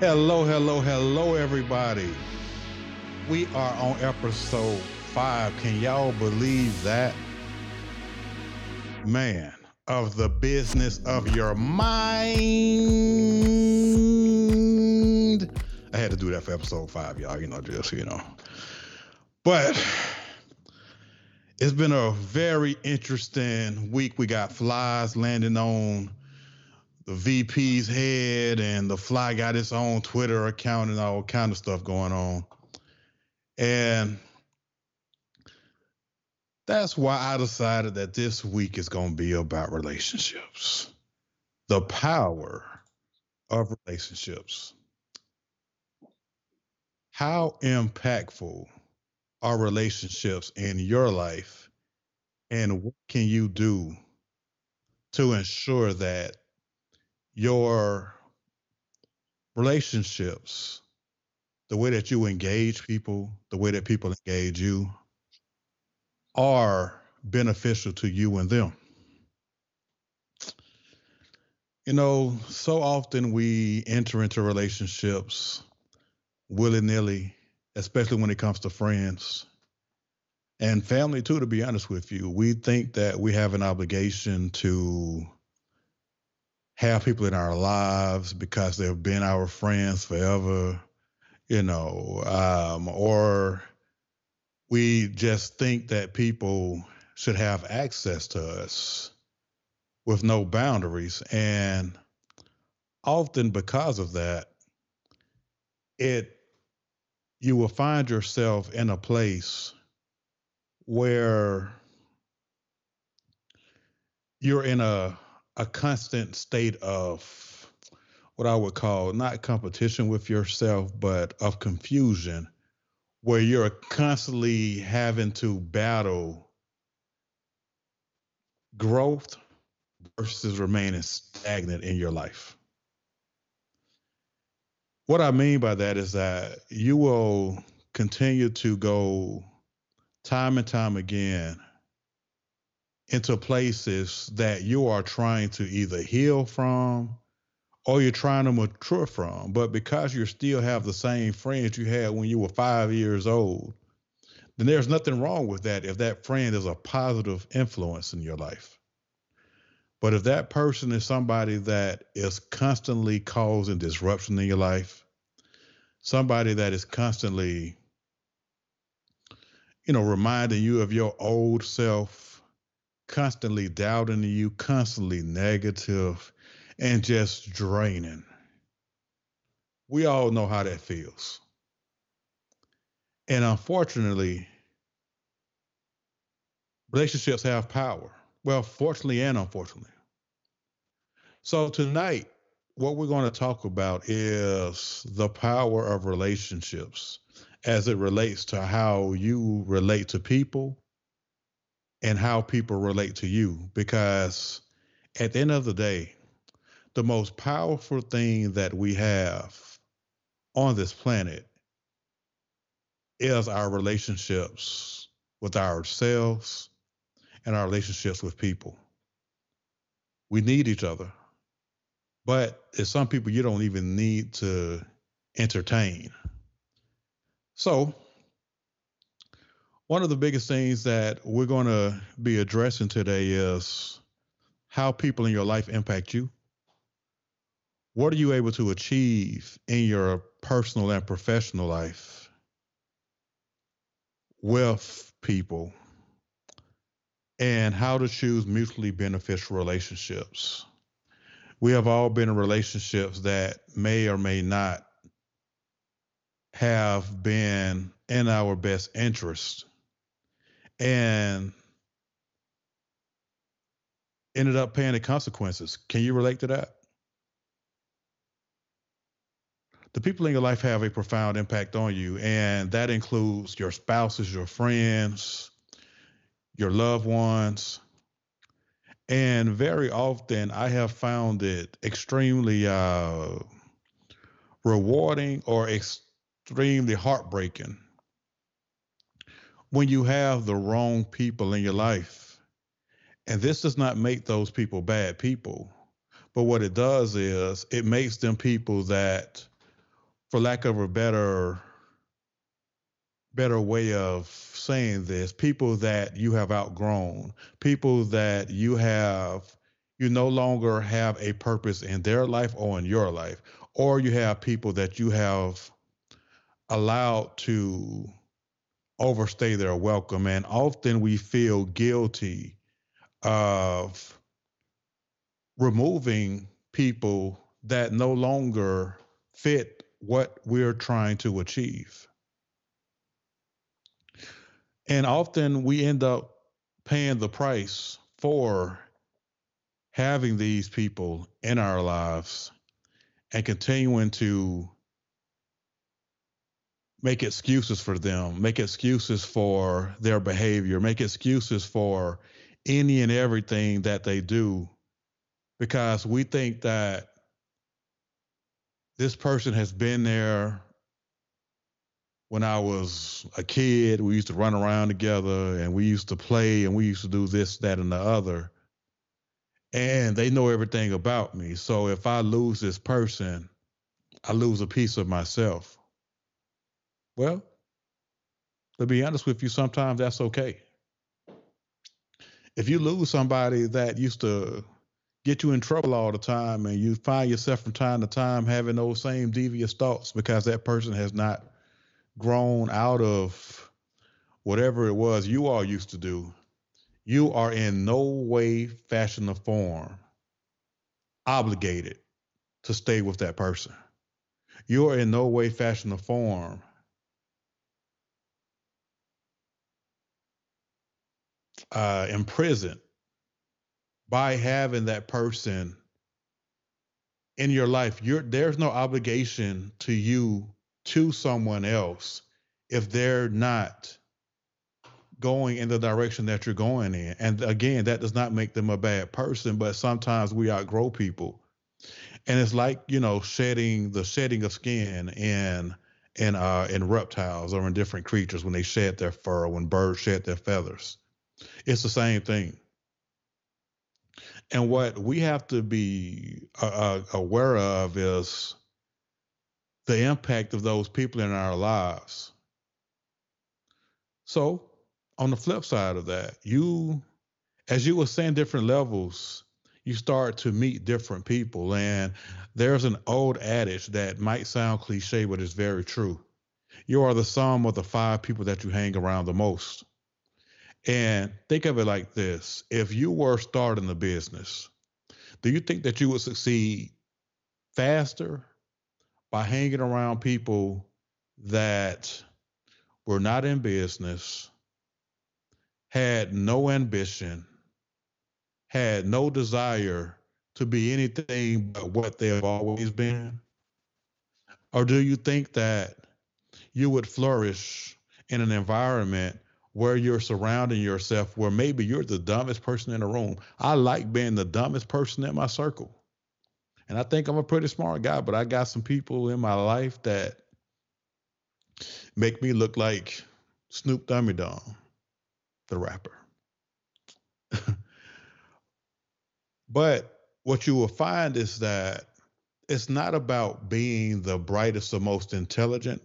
Hello, hello, hello, everybody. We are on episode five. Can y'all believe that? Man, of the business of your mind. I had to do that for episode five, y'all. You know, just, you know. But it's been a very interesting week. We got flies landing on the VP's head, and the fly got its own Twitter account and all kind of stuff going on. And that's why I decided that this week is going to be about relationships, the power of relationships. How impactful are relationships in your life, and what can you do to ensure that your relationships, the way that you engage people, the way that people engage you, are beneficial to you and them. You know, so often we enter into relationships willy nilly, especially when it comes to friends and family, too, to be honest with you. We think that we have an obligation to have people in our lives because they've been our friends forever, you know, um, or we just think that people should have access to us with no boundaries. And often because of that, it you will find yourself in a place where you're in a a constant state of what I would call not competition with yourself, but of confusion, where you're constantly having to battle growth versus remaining stagnant in your life. What I mean by that is that you will continue to go time and time again into places that you are trying to either heal from or you're trying to mature from. But because you still have the same friends you had when you were five years old, then there's nothing wrong with that if that friend is a positive influence in your life. But if that person is somebody that is constantly causing disruption in your life, somebody that is constantly, you know, reminding you of your old self, constantly doubting you, constantly negative, and just draining. We all know how that feels. And unfortunately, relationships have power. Well, fortunately and unfortunately. So tonight, what we're going to talk about is the power of relationships as it relates to how you relate to people and how people relate to you. Because at the end of the day, the most powerful thing that we have on this planet is our relationships with ourselves and our relationships with people. We need each other. But there's some people you don't even need to entertain. So one of the biggest things that we're going to be addressing today is how people in your life impact you. What are you able to achieve in your personal and professional life with people? And how to choose mutually beneficial relationships. We have all been in relationships that may or may not have been in our best interest and ended up paying the consequences. Can you relate to that? The people in your life have a profound impact on you, and that includes your spouses, your friends, your loved ones. And very often, I have found it extremely uh, rewarding or extremely heartbreaking when you have the wrong people in your life. And this does not make those people bad people. But what it does is it makes them people that for lack of a better better way of saying this people that you have outgrown people that you have you no longer have a purpose in their life or in your life or you have people that you have allowed to overstay their welcome and often we feel guilty of removing people that no longer fit what we're trying to achieve. And often we end up paying the price for having these people in our lives and continuing to make excuses for them, make excuses for their behavior, make excuses for any and everything that they do because we think that this person has been there when I was a kid. We used to run around together and we used to play and we used to do this, that, and the other. And they know everything about me. So if I lose this person, I lose a piece of myself. Well, to be honest with you, sometimes that's okay. If you lose somebody that used to get you in trouble all the time and you find yourself from time to time having those same devious thoughts because that person has not grown out of whatever it was you all used to do you are in no way fashion or form obligated to stay with that person you are in no way fashion or form uh, imprisoned by having that person in your life you're there's no obligation to you to someone else if they're not going in the direction that you're going in. And again that does not make them a bad person but sometimes we outgrow people. And it's like you know shedding the shedding of skin in in uh in reptiles or in different creatures when they shed their fur when birds shed their feathers it's the same thing and what we have to be uh, uh, aware of is the impact of those people in our lives. So, on the flip side of that, you, as you ascend different levels, you start to meet different people. And there's an old adage that might sound cliche, but it's very true. You are the sum of the five people that you hang around the most. And think of it like this if you were starting a business, do you think that you would succeed faster by hanging around people that were not in business, had no ambition, had no desire to be anything but what they have always been? Or do you think that you would flourish in an environment where you're surrounding yourself where maybe you're the dumbest person in the room. I like being the dumbest person in my circle. And I think I'm a pretty smart guy, but I got some people in my life that make me look like Snoop Dummy Dum, the rapper. but what you will find is that it's not about being the brightest or most intelligent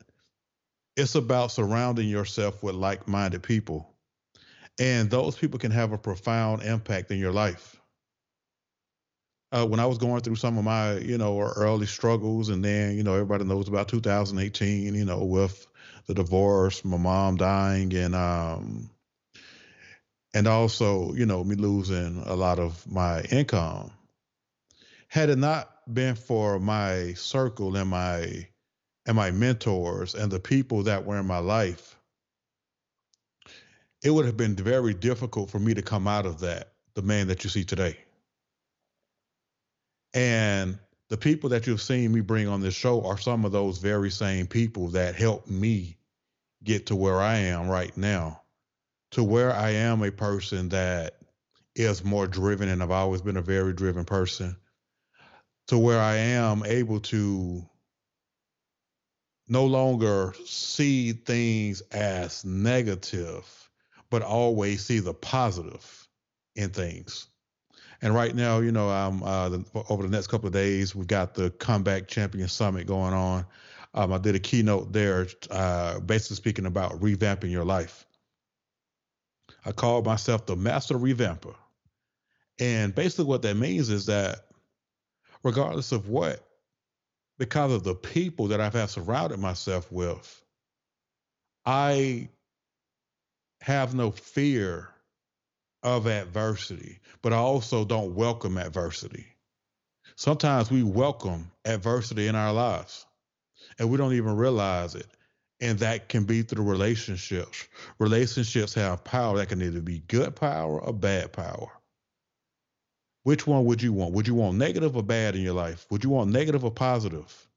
it's about surrounding yourself with like minded people. And those people can have a profound impact in your life. Uh, when I was going through some of my, you know, early struggles, and then, you know, everybody knows about 2018, you know, with the divorce, my mom dying, and um, and also, you know, me losing a lot of my income. Had it not been for my circle and my and my mentors and the people that were in my life, it would have been very difficult for me to come out of that, the man that you see today. And the people that you've seen me bring on this show are some of those very same people that helped me get to where I am right now, to where I am a person that is more driven, and I've always been a very driven person, to where I am able to no longer see things as negative, but always see the positive in things. And right now, you know, um, uh, the, over the next couple of days, we've got the Comeback Champion Summit going on. Um, I did a keynote there, uh, basically speaking about revamping your life. I called myself the master revamper. And basically, what that means is that regardless of what, because of the people that I've surrounded myself with, I have no fear of adversity, but I also don't welcome adversity. Sometimes we welcome adversity in our lives and we don't even realize it. And that can be through relationships. Relationships have power that can either be good power or bad power. Which one would you want? Would you want negative or bad in your life? Would you want negative or positive?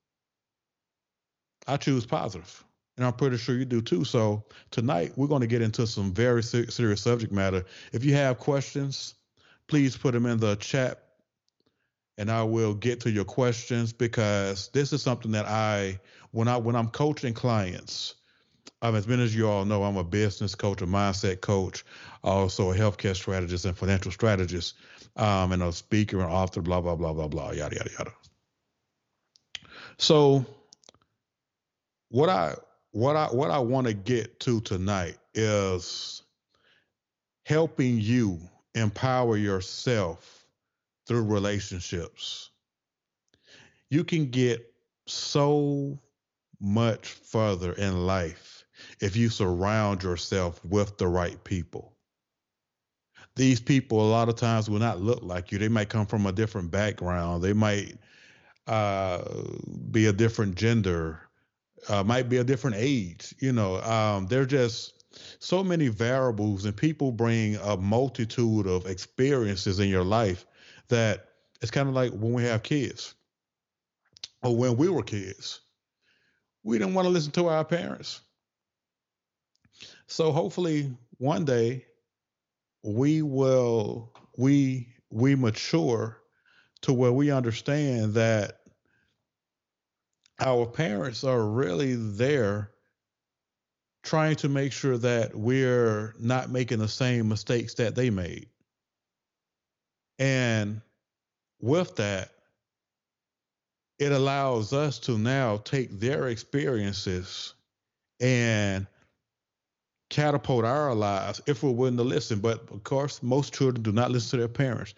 I choose positive, and I'm pretty sure you do too. So tonight we're going to get into some very serious subject matter. If you have questions, please put them in the chat, and I will get to your questions because this is something that I, when I when I'm coaching clients, um, as many as you all know, I'm a business coach, a mindset coach, also a healthcare strategist and financial strategist um, and a speaker and author, blah, blah, blah, blah, blah, yada, yada, yada. So what I what I what I want to get to tonight is helping you empower yourself through relationships. You can get so much further in life if you surround yourself with the right people these people a lot of times will not look like you. They might come from a different background. They might uh, be a different gender, uh, might be a different age. You know, um, they're just so many variables, and people bring a multitude of experiences in your life that it's kind of like when we have kids or when we were kids. We didn't want to listen to our parents. So hopefully one day we will we we mature to where we understand that our parents are really there trying to make sure that we're not making the same mistakes that they made. And with that, it allows us to now take their experiences and catapult our lives if we're willing to listen. But of course, most children do not listen to their parents.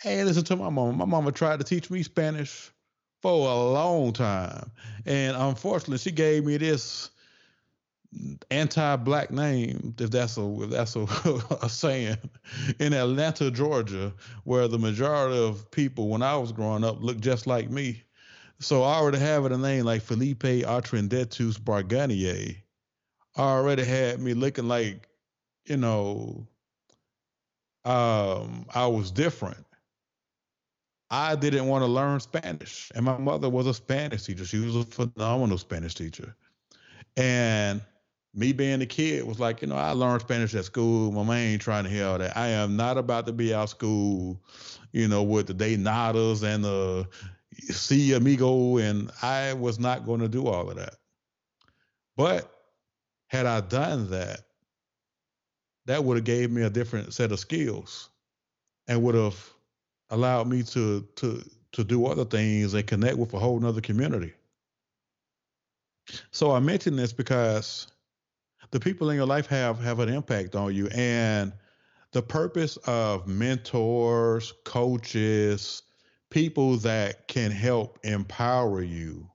Hey, listen to my mama. My mama tried to teach me Spanish for a long time. And unfortunately, she gave me this anti-black name, if that's a if that's a, a saying, in Atlanta, Georgia, where the majority of people when I was growing up looked just like me. So I already have a name like Felipe Artrendetus Barganier already had me looking like, you know, um, I was different. I didn't want to learn Spanish, and my mother was a Spanish teacher. She was a phenomenal Spanish teacher, and me being a kid was like, you know, I learned Spanish at school. My man ain't trying to hear all that. I am not about to be out school, you know, with the de nadas and the see amigo, and I was not going to do all of that. But had I done that, that would have gave me a different set of skills and would have allowed me to to to do other things and connect with a whole nother community. So I mention this because the people in your life have have an impact on you and the purpose of mentors, coaches, people that can help empower you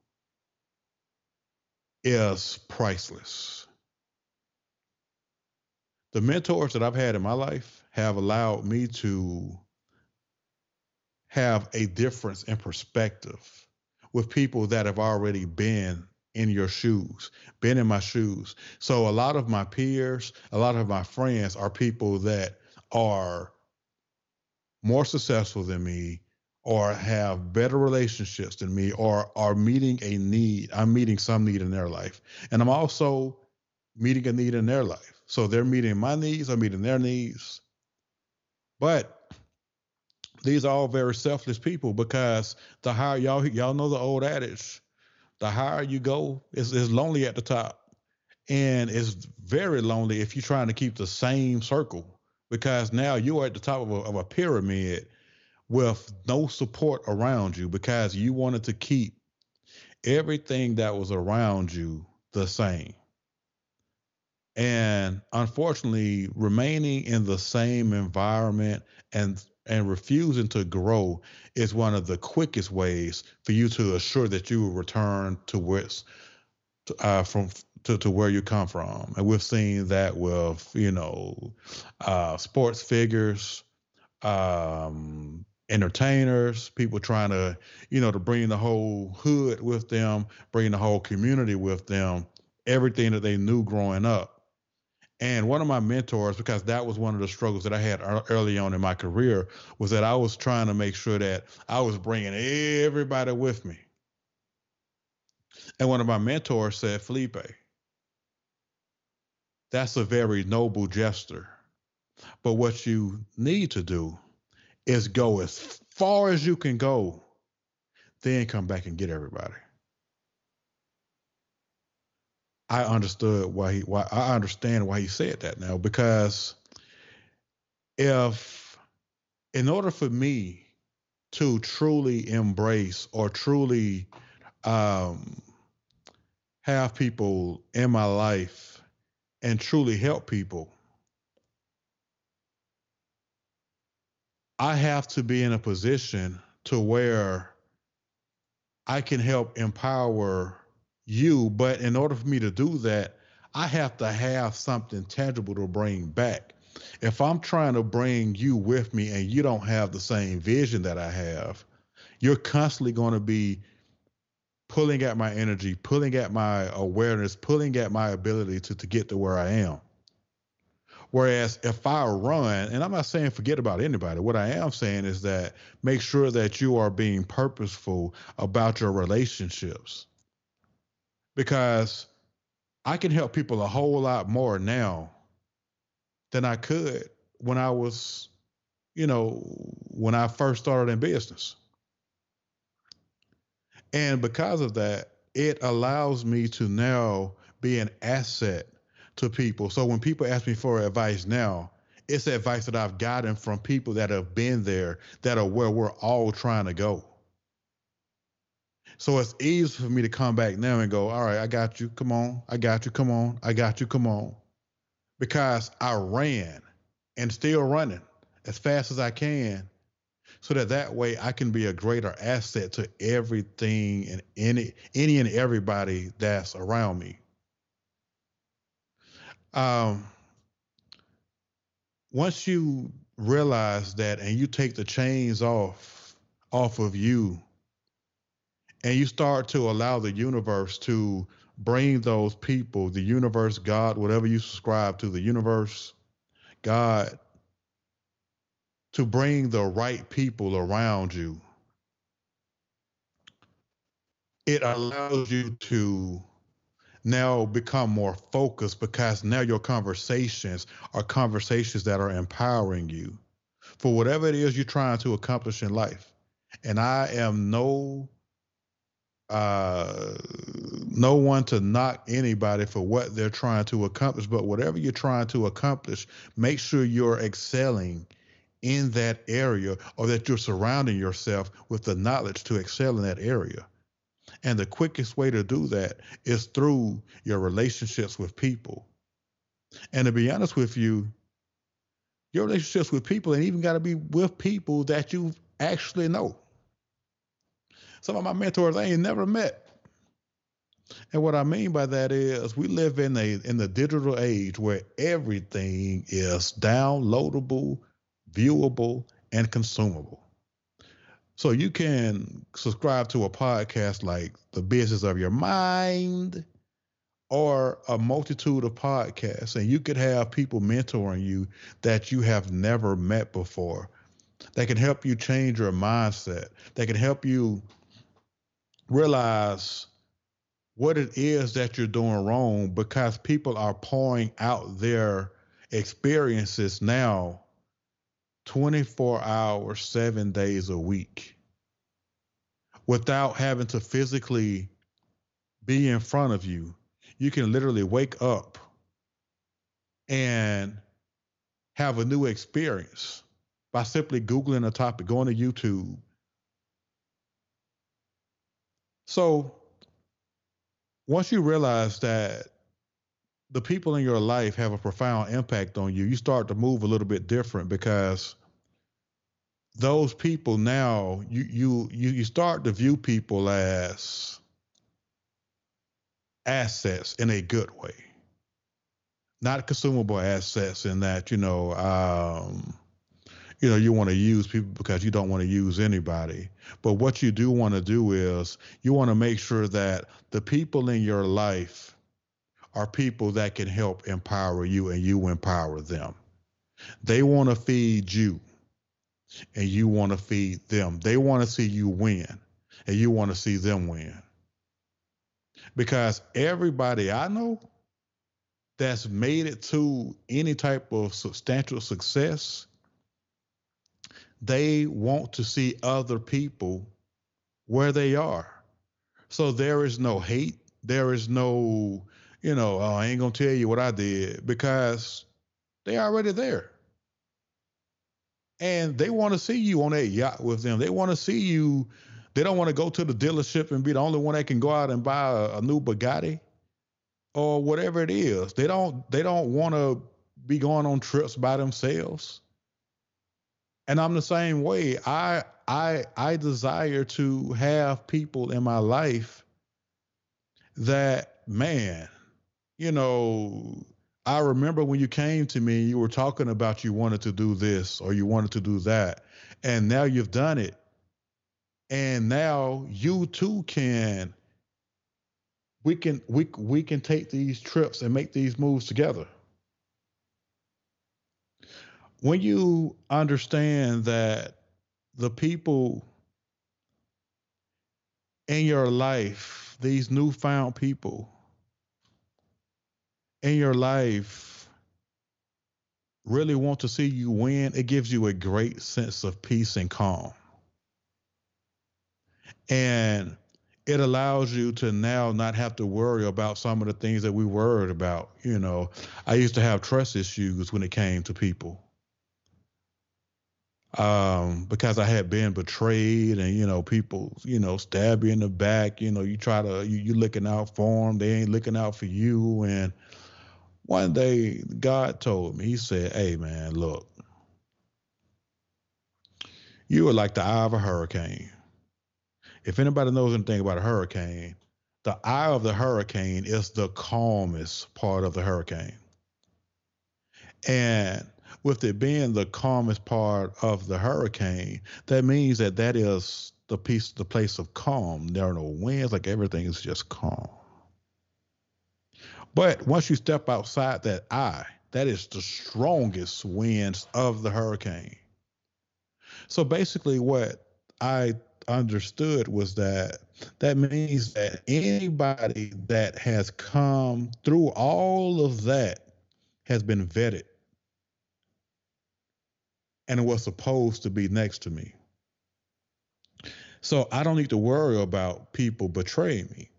is priceless the mentors that I've had in my life have allowed me to have a difference in perspective with people that have already been in your shoes, been in my shoes. So a lot of my peers, a lot of my friends are people that are more successful than me or have better relationships than me or are meeting a need. I'm meeting some need in their life. And I'm also meeting a need in their life. So they're meeting my needs, I'm meeting their needs. But these are all very selfless people because the higher y'all y'all know the old adage, the higher you go, it's, it's lonely at the top. And it's very lonely if you're trying to keep the same circle because now you're at the top of a, of a pyramid with no support around you because you wanted to keep everything that was around you the same. And unfortunately, remaining in the same environment and and refusing to grow is one of the quickest ways for you to assure that you will return to where uh, from to, to where you come from. And we've seen that with, you know, uh, sports figures, um, entertainers, people trying to, you know, to bring the whole hood with them, bring the whole community with them, everything that they knew growing up. And one of my mentors, because that was one of the struggles that I had early on in my career, was that I was trying to make sure that I was bringing everybody with me. And one of my mentors said, Felipe, that's a very noble gesture. But what you need to do is go as far as you can go, then come back and get everybody. I understood why he why I understand why he said that now because if in order for me to truly embrace or truly um, have people in my life and truly help people, I have to be in a position to where I can help empower you. But in order for me to do that, I have to have something tangible to bring back. If I'm trying to bring you with me and you don't have the same vision that I have, you're constantly going to be pulling at my energy, pulling at my awareness, pulling at my ability to, to get to where I am. Whereas if I run, and I'm not saying forget about anybody, what I am saying is that make sure that you are being purposeful about your relationships because I can help people a whole lot more now than I could when I was, you know, when I first started in business. And because of that, it allows me to now be an asset to people. So when people ask me for advice now, it's advice that I've gotten from people that have been there, that are where we're all trying to go. So it's easy for me to come back now and go, all right, I got you. Come on. I got you. Come on. I got you. Come on. Because I ran and still running as fast as I can so that that way I can be a greater asset to everything and any any and everybody that's around me. Um once you realize that and you take the chains off off of you and you start to allow the universe to bring those people, the universe, God, whatever you subscribe to, the universe, God, to bring the right people around you. It allows you to now become more focused because now your conversations are conversations that are empowering you for whatever it is you're trying to accomplish in life. And I am no uh, no one to knock anybody for what they're trying to accomplish, but whatever you're trying to accomplish, make sure you're excelling in that area or that you're surrounding yourself with the knowledge to excel in that area. And the quickest way to do that is through your relationships with people. And to be honest with you, your relationships with people ain't even got to be with people that you actually know. Some of my mentors I ain't never met. And what I mean by that is we live in a in the digital age where everything is downloadable, viewable, and consumable. So you can subscribe to a podcast like The Business of Your Mind or a multitude of podcasts, and you could have people mentoring you that you have never met before. That can help you change your mindset. That can help you realize what it is that you're doing wrong because people are pouring out their experiences now 24 hours, seven days a week without having to physically be in front of you. You can literally wake up and have a new experience by simply Googling a topic, going to YouTube, So once you realize that the people in your life have a profound impact on you, you start to move a little bit different because those people now you you you, start to view people as assets in a good way. Not consumable assets in that you know um, you know you want to use people because you don't want to use anybody. But what you do want to do is you want to make sure that the people in your life are people that can help empower you and you empower them. They want to feed you and you want to feed them. They want to see you win and you want to see them win. Because everybody i know that's made it to any type of substantial success, they want to see other people where they are. So there is no hate. There is no, you know, oh, I ain't gonna tell you what I did because they already there. And they want to see you on that yacht with them. They want to see you. They don't want to go to the dealership and be the only one that can go out and buy a, a new Bugatti or whatever it is. They don't they don't want to be going on trips by themselves. And I'm the same way. I I I desire to have people in my life that man, you know, I remember when you came to me, you were talking about you wanted to do this or you wanted to do that. And now you've done it. And now you too can we can we we can take these trips and make these moves together. When you understand that the people in your life, these newfound people in your life really want to see you win, it gives you a great sense of peace and calm. And it allows you to now not have to worry about some of the things that we worried about. You know, I used to have trust issues when it came to people. Um, because I had been betrayed and, you know, people, you know, stab you in the back, you know, you try to, you, you looking out for them. They ain't looking out for you. And one day God told me, he said, Hey man, look, you are like the eye of a hurricane if anybody knows anything about a hurricane, the eye of the hurricane is the calmest part of the hurricane. And with it being the calmest part of the hurricane, that means that that is the piece, the place of calm. There are no winds, like everything is just calm. But once you step outside that eye, that is the strongest winds of the hurricane. So basically, what I understood was that that means that anybody that has come through all of that has been vetted and it was supposed to be next to me. So I don't need to worry about people betraying me.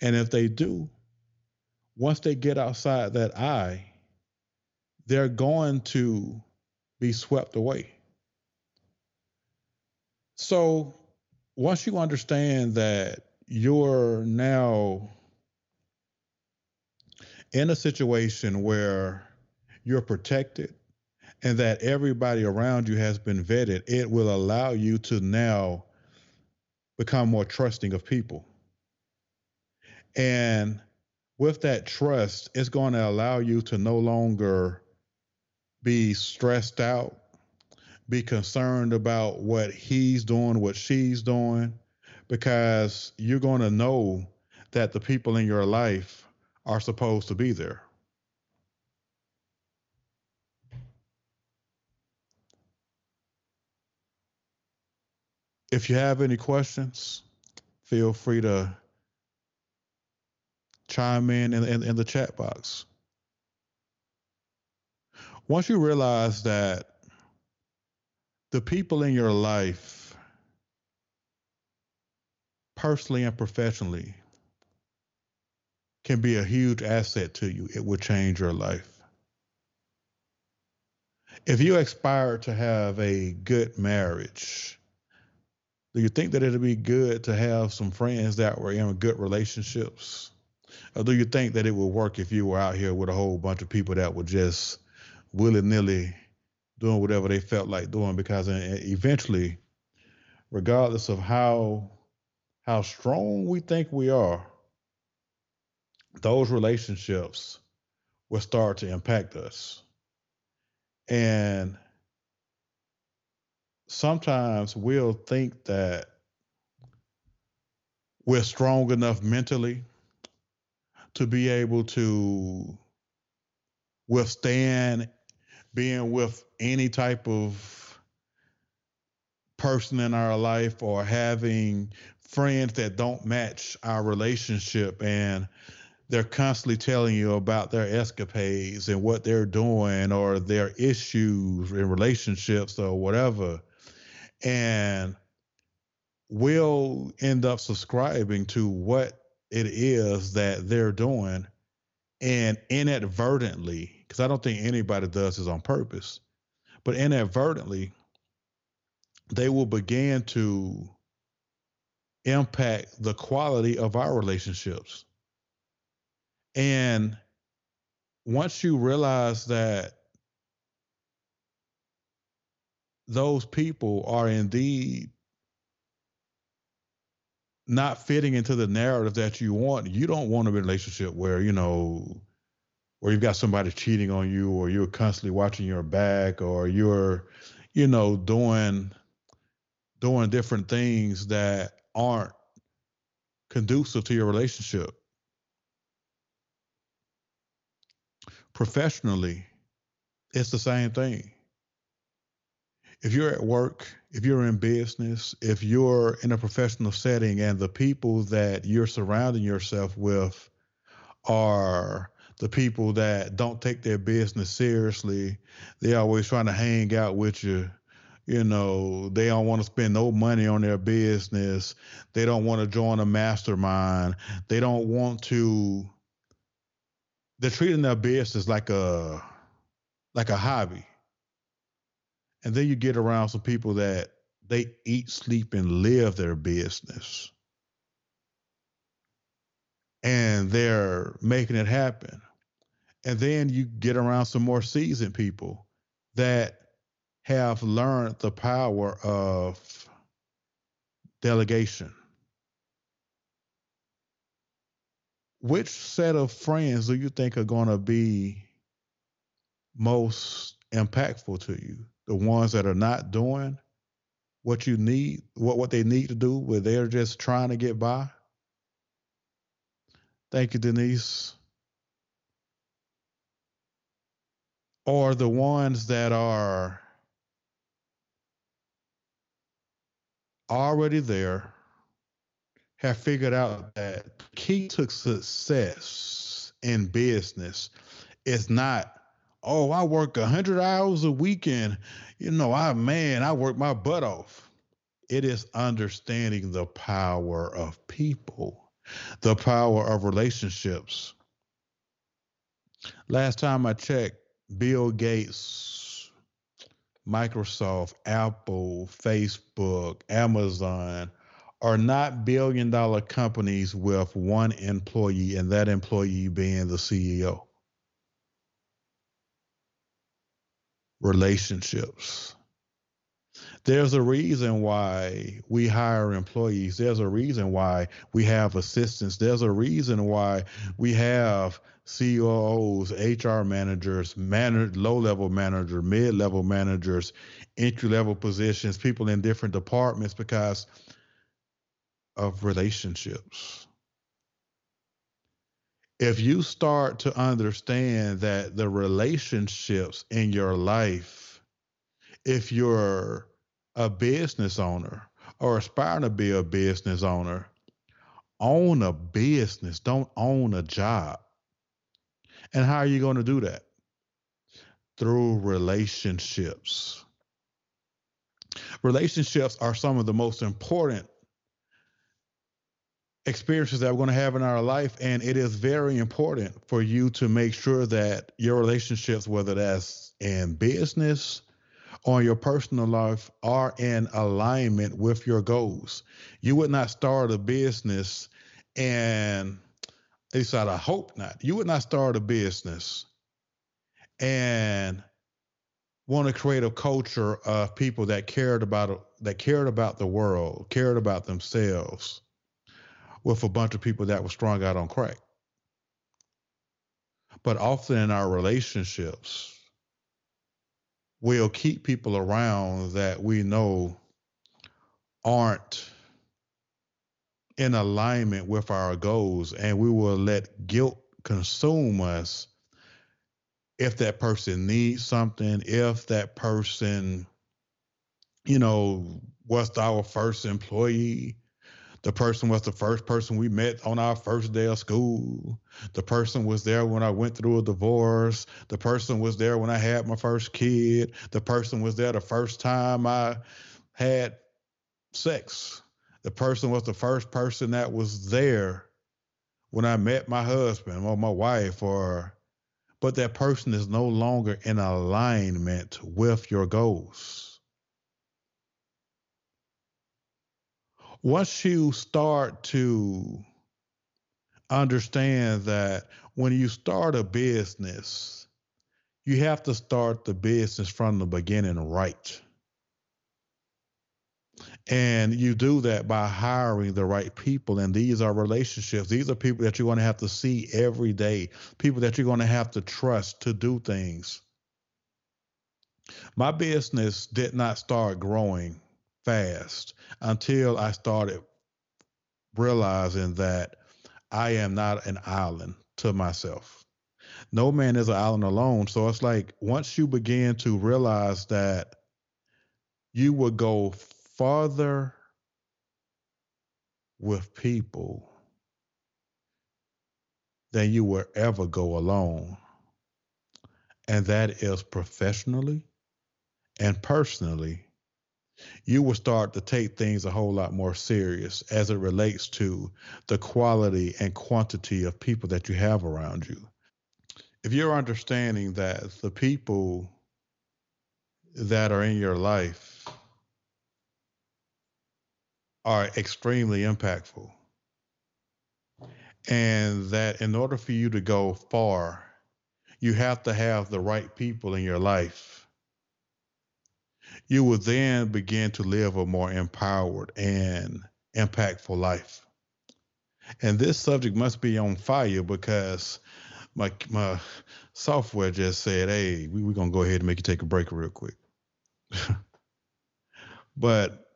And if they do, once they get outside that eye, they're going to be swept away. So once you understand that you're now in a situation where you're protected and that everybody around you has been vetted, it will allow you to now become more trusting of people. And with that trust, it's going to allow you to no longer be stressed out be concerned about what he's doing, what she's doing, because you're going to know that the people in your life are supposed to be there. If you have any questions, feel free to chime in in, in, in the chat box. Once you realize that the people in your life, personally and professionally, can be a huge asset to you. It will change your life. If you aspire to have a good marriage, Do you think that it'd be good to have some friends that were in good relationships? Or do you think that it would work if you were out here with a whole bunch of people that were just willy nilly doing whatever they felt like doing? Because eventually, regardless of how how strong we think we are, those relationships will start to impact us. And sometimes we'll think that we're strong enough mentally to be able to withstand being with any type of person in our life or having friends that don't match our relationship and they're constantly telling you about their escapades and what they're doing or their issues in relationships or whatever and we'll end up subscribing to what it is that they're doing and inadvertently because i don't think anybody does this on purpose but inadvertently they will begin to impact the quality of our relationships. And once you realize that those people are indeed not fitting into the narrative that you want, you don't want a relationship where, you know, where you've got somebody cheating on you or you're constantly watching your back or you're, you know, doing doing different things that aren't conducive to your relationship. Professionally, it's the same thing if you're at work, if you're in business, if you're in a professional setting and the people that you're surrounding yourself with are the people that don't take their business seriously, they're always trying to hang out with you. You know, they don't want to spend no money on their business. They don't want to join a mastermind. They don't want to they're treating their business like a like a hobby and then you get around some people that they eat, sleep, and live their business. And they're making it happen. And then you get around some more seasoned people that have learned the power of delegation. Which set of friends do you think are going to be most impactful to you? The ones that are not doing what you need, what, what they need to do, where they're just trying to get by. Thank you, Denise. Or the ones that are already there, have figured out that key to success in business is not oh, I work a hundred hours a weekend. You know, I man, I work my butt off. It is understanding the power of people, the power of relationships. Last time I checked, Bill Gates, Microsoft, Apple, Facebook, Amazon are not billion dollar companies with one employee and that employee being the CEO. Relationships. There's a reason why we hire employees. There's a reason why we have assistants. There's a reason why we have COOs, HR managers, manage, low-level manager, mid-level managers, entry-level positions, people in different departments because of relationships if you start to understand that the relationships in your life, if you're a business owner or aspiring to be a business owner, own a business, don't own a job. And how are you going to do that? Through relationships. Relationships are some of the most important experiences that we're going to have in our life. And it is very important for you to make sure that your relationships, whether that's in business or your personal life are in alignment with your goals. You would not start a business and at least I hope not. You would not start a business and want to create a culture of people that cared about that cared about the world, cared about themselves, with a bunch of people that were strung out on crack. But often in our relationships, we'll keep people around that we know aren't in alignment with our goals, and we will let guilt consume us if that person needs something, if that person, you know, was our first employee, the person was the first person we met on our first day of school. The person was there when I went through a divorce. The person was there when I had my first kid. The person was there the first time I had sex. The person was the first person that was there when I met my husband or my wife or but that person is no longer in alignment with your goals. Once you start to understand that when you start a business, you have to start the business from the beginning right. And you do that by hiring the right people. And these are relationships. These are people that you're going to have to see every day, people that you're going to have to trust to do things. My business did not start growing fast until I started realizing that I am not an island to myself. No man is an island alone. So it's like once you begin to realize that you will go farther with people than you will ever go alone. And that is professionally and personally. You will start to take things a whole lot more serious as it relates to the quality and quantity of people that you have around you. If you're understanding that the people that are in your life are extremely impactful. And that in order for you to go far, you have to have the right people in your life. You will then begin to live a more empowered and impactful life. And this subject must be on fire because my my software just said, "Hey, we, we're gonna go ahead and make you take a break real quick." but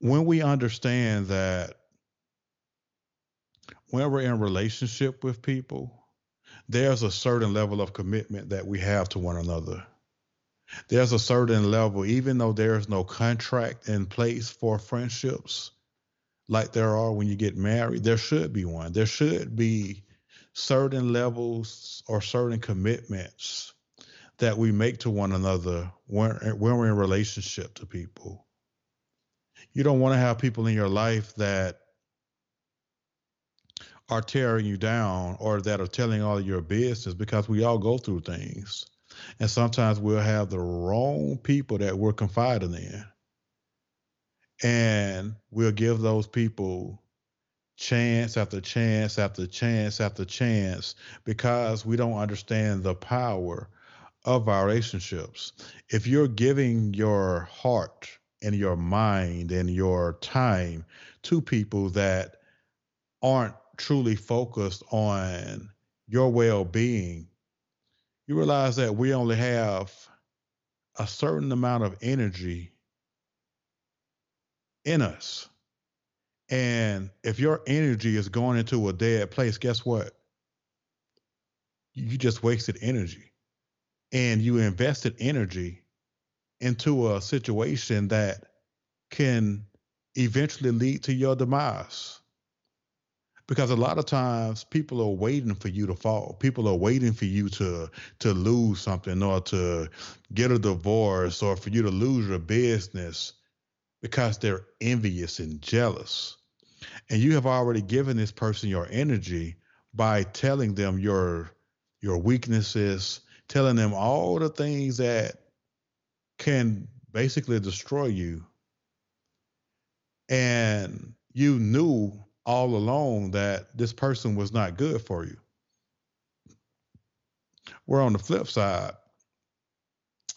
when we understand that when we're in relationship with people, there's a certain level of commitment that we have to one another. There's a certain level, even though there's no contract in place for friendships, like there are when you get married, there should be one. There should be certain levels or certain commitments that we make to one another when, when we're in relationship to people you don't want to have people in your life that are tearing you down or that are telling all your business because we all go through things. And sometimes we'll have the wrong people that we're confiding in. And we'll give those people chance after chance after chance after chance because we don't understand the power of our relationships. If you're giving your heart and your mind and your time to people that aren't truly focused on your well-being you realize that we only have a certain amount of energy in us. And if your energy is going into a dead place guess what? You just wasted energy. And you invested energy into a situation that can eventually lead to your demise. Because a lot of times people are waiting for you to fall. People are waiting for you to to lose something or to get a divorce or for you to lose your business because they're envious and jealous. And you have already given this person your energy by telling them your your weaknesses, telling them all the things that can basically destroy you. And you knew all along that this person was not good for you. Where on the flip side,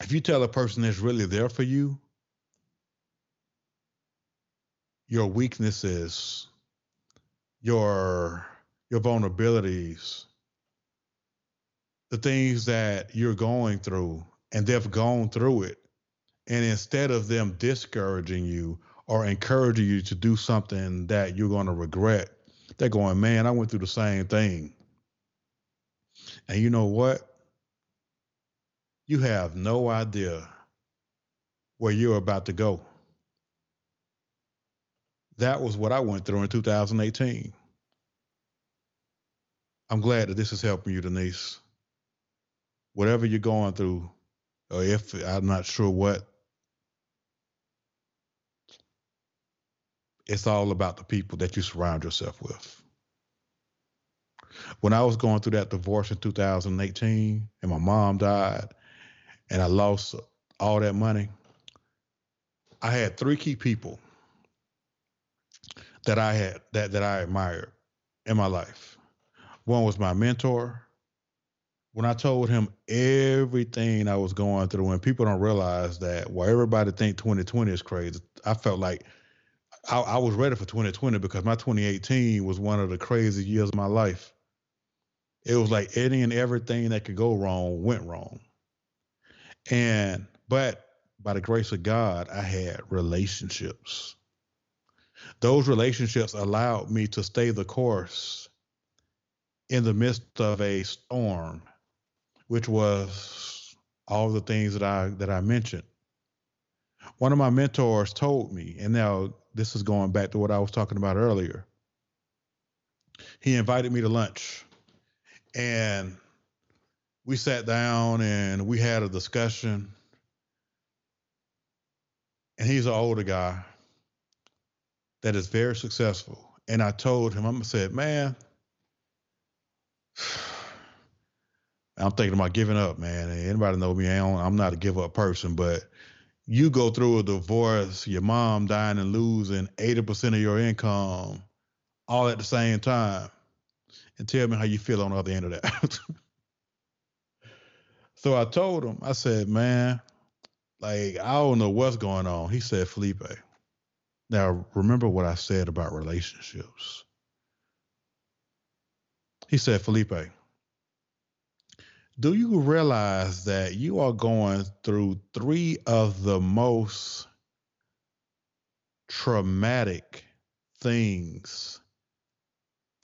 if you tell a person that's really there for you, your weaknesses, your your vulnerabilities, the things that you're going through, and they've gone through it. And instead of them discouraging you or encouraging you to do something that you're going to regret, they're going, man, I went through the same thing. And you know what? You have no idea where you're about to go. That was what I went through in 2018. I'm glad that this is helping you, Denise. Whatever you're going through, or if I'm not sure what, it's all about the people that you surround yourself with. When I was going through that divorce in 2018 and my mom died and I lost all that money, I had three key people that I had that that I admired in my life. One was my mentor. When I told him everything I was going through, and people don't realize that, well, everybody think 2020 is crazy. I felt like I, I was ready for 2020 because my 2018 was one of the craziest years of my life. It was like any and everything that could go wrong went wrong. And but by the grace of God, I had relationships. Those relationships allowed me to stay the course in the midst of a storm, which was all the things that I that I mentioned. One of my mentors told me, and now this is going back to what I was talking about earlier. He invited me to lunch and we sat down and we had a discussion. And he's an older guy that is very successful. And I told him, I said, man, I'm thinking about giving up, man. Anybody know me? I'm not a give up person, but you go through a divorce, your mom dying and losing 80% of your income all at the same time, and tell me how you feel on the other end of that. so I told him, I said, man, like, I don't know what's going on. He said, Felipe, now remember what I said about relationships. He said, Felipe, do you realize that you are going through three of the most traumatic things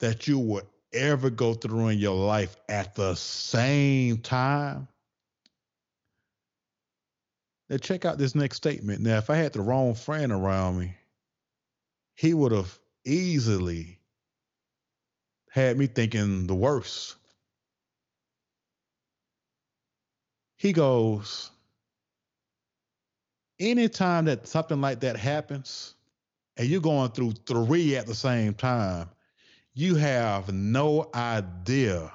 that you will ever go through in your life at the same time? Now, check out this next statement. Now, if I had the wrong friend around me, he would have easily had me thinking the worst. He goes, anytime that something like that happens and you're going through three at the same time, you have no idea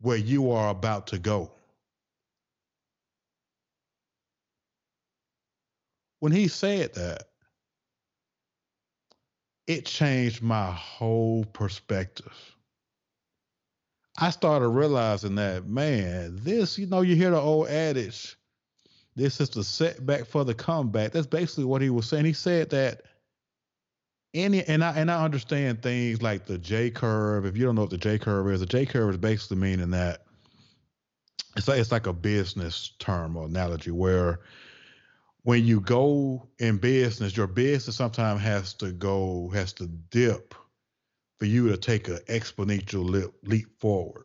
where you are about to go. When he said that, it changed my whole perspective. I started realizing that, man, this, you know, you hear the old adage, this is the setback for the comeback. That's basically what he was saying. He said that any and I and I understand things like the J curve. If you don't know what the J curve is, the J curve is basically meaning that it's like it's like a business term or analogy where when you go in business, your business sometimes has to go, has to dip for you to take an exponential leap, forward.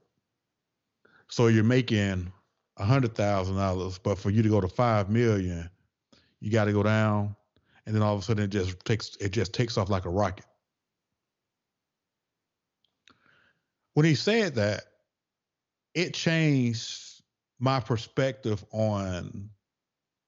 So you're making a hundred thousand dollars, but for you to go to five million, you got to go down, and then all of a sudden it just takes it just takes off like a rocket. When he said that, it changed my perspective on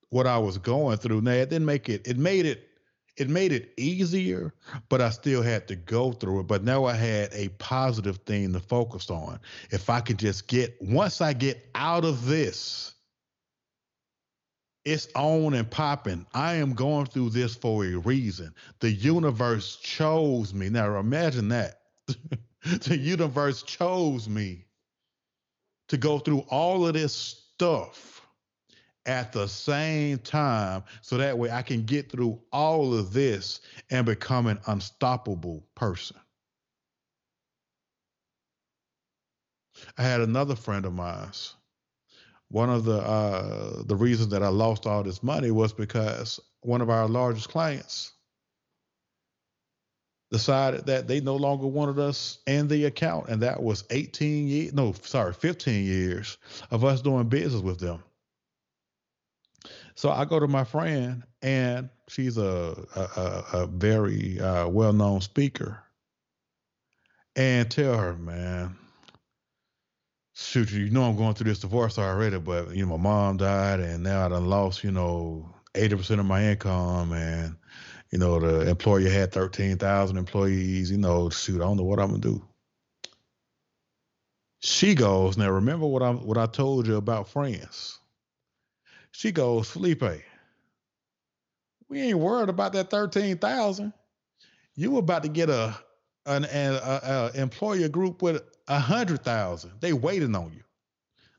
what I was going through. Now it didn't make it. It made it. It made it easier, but I still had to go through it. But now I had a positive thing to focus on. If I could just get, once I get out of this, it's on and popping. I am going through this for a reason. The universe chose me. Now imagine that. the universe chose me to go through all of this stuff at the same time so that way I can get through all of this and become an unstoppable person. I had another friend of mine. One of the uh, the reasons that I lost all this money was because one of our largest clients decided that they no longer wanted us in the account, and that was 18 years, no, sorry, 15 years of us doing business with them. So I go to my friend, and she's a a, a very uh, well known speaker, and tell her, man, shoot, you know I'm going through this divorce already, but you know my mom died, and now I done lost, you know, eighty percent of my income, and you know the employer had thirteen thousand employees. You know, shoot, I don't know what I'm gonna do. She goes, now remember what I what I told you about friends. She goes, Felipe, we ain't worried about that 13,000. You about to get a an, an a, a employer group with a hundred thousand. They waiting on you.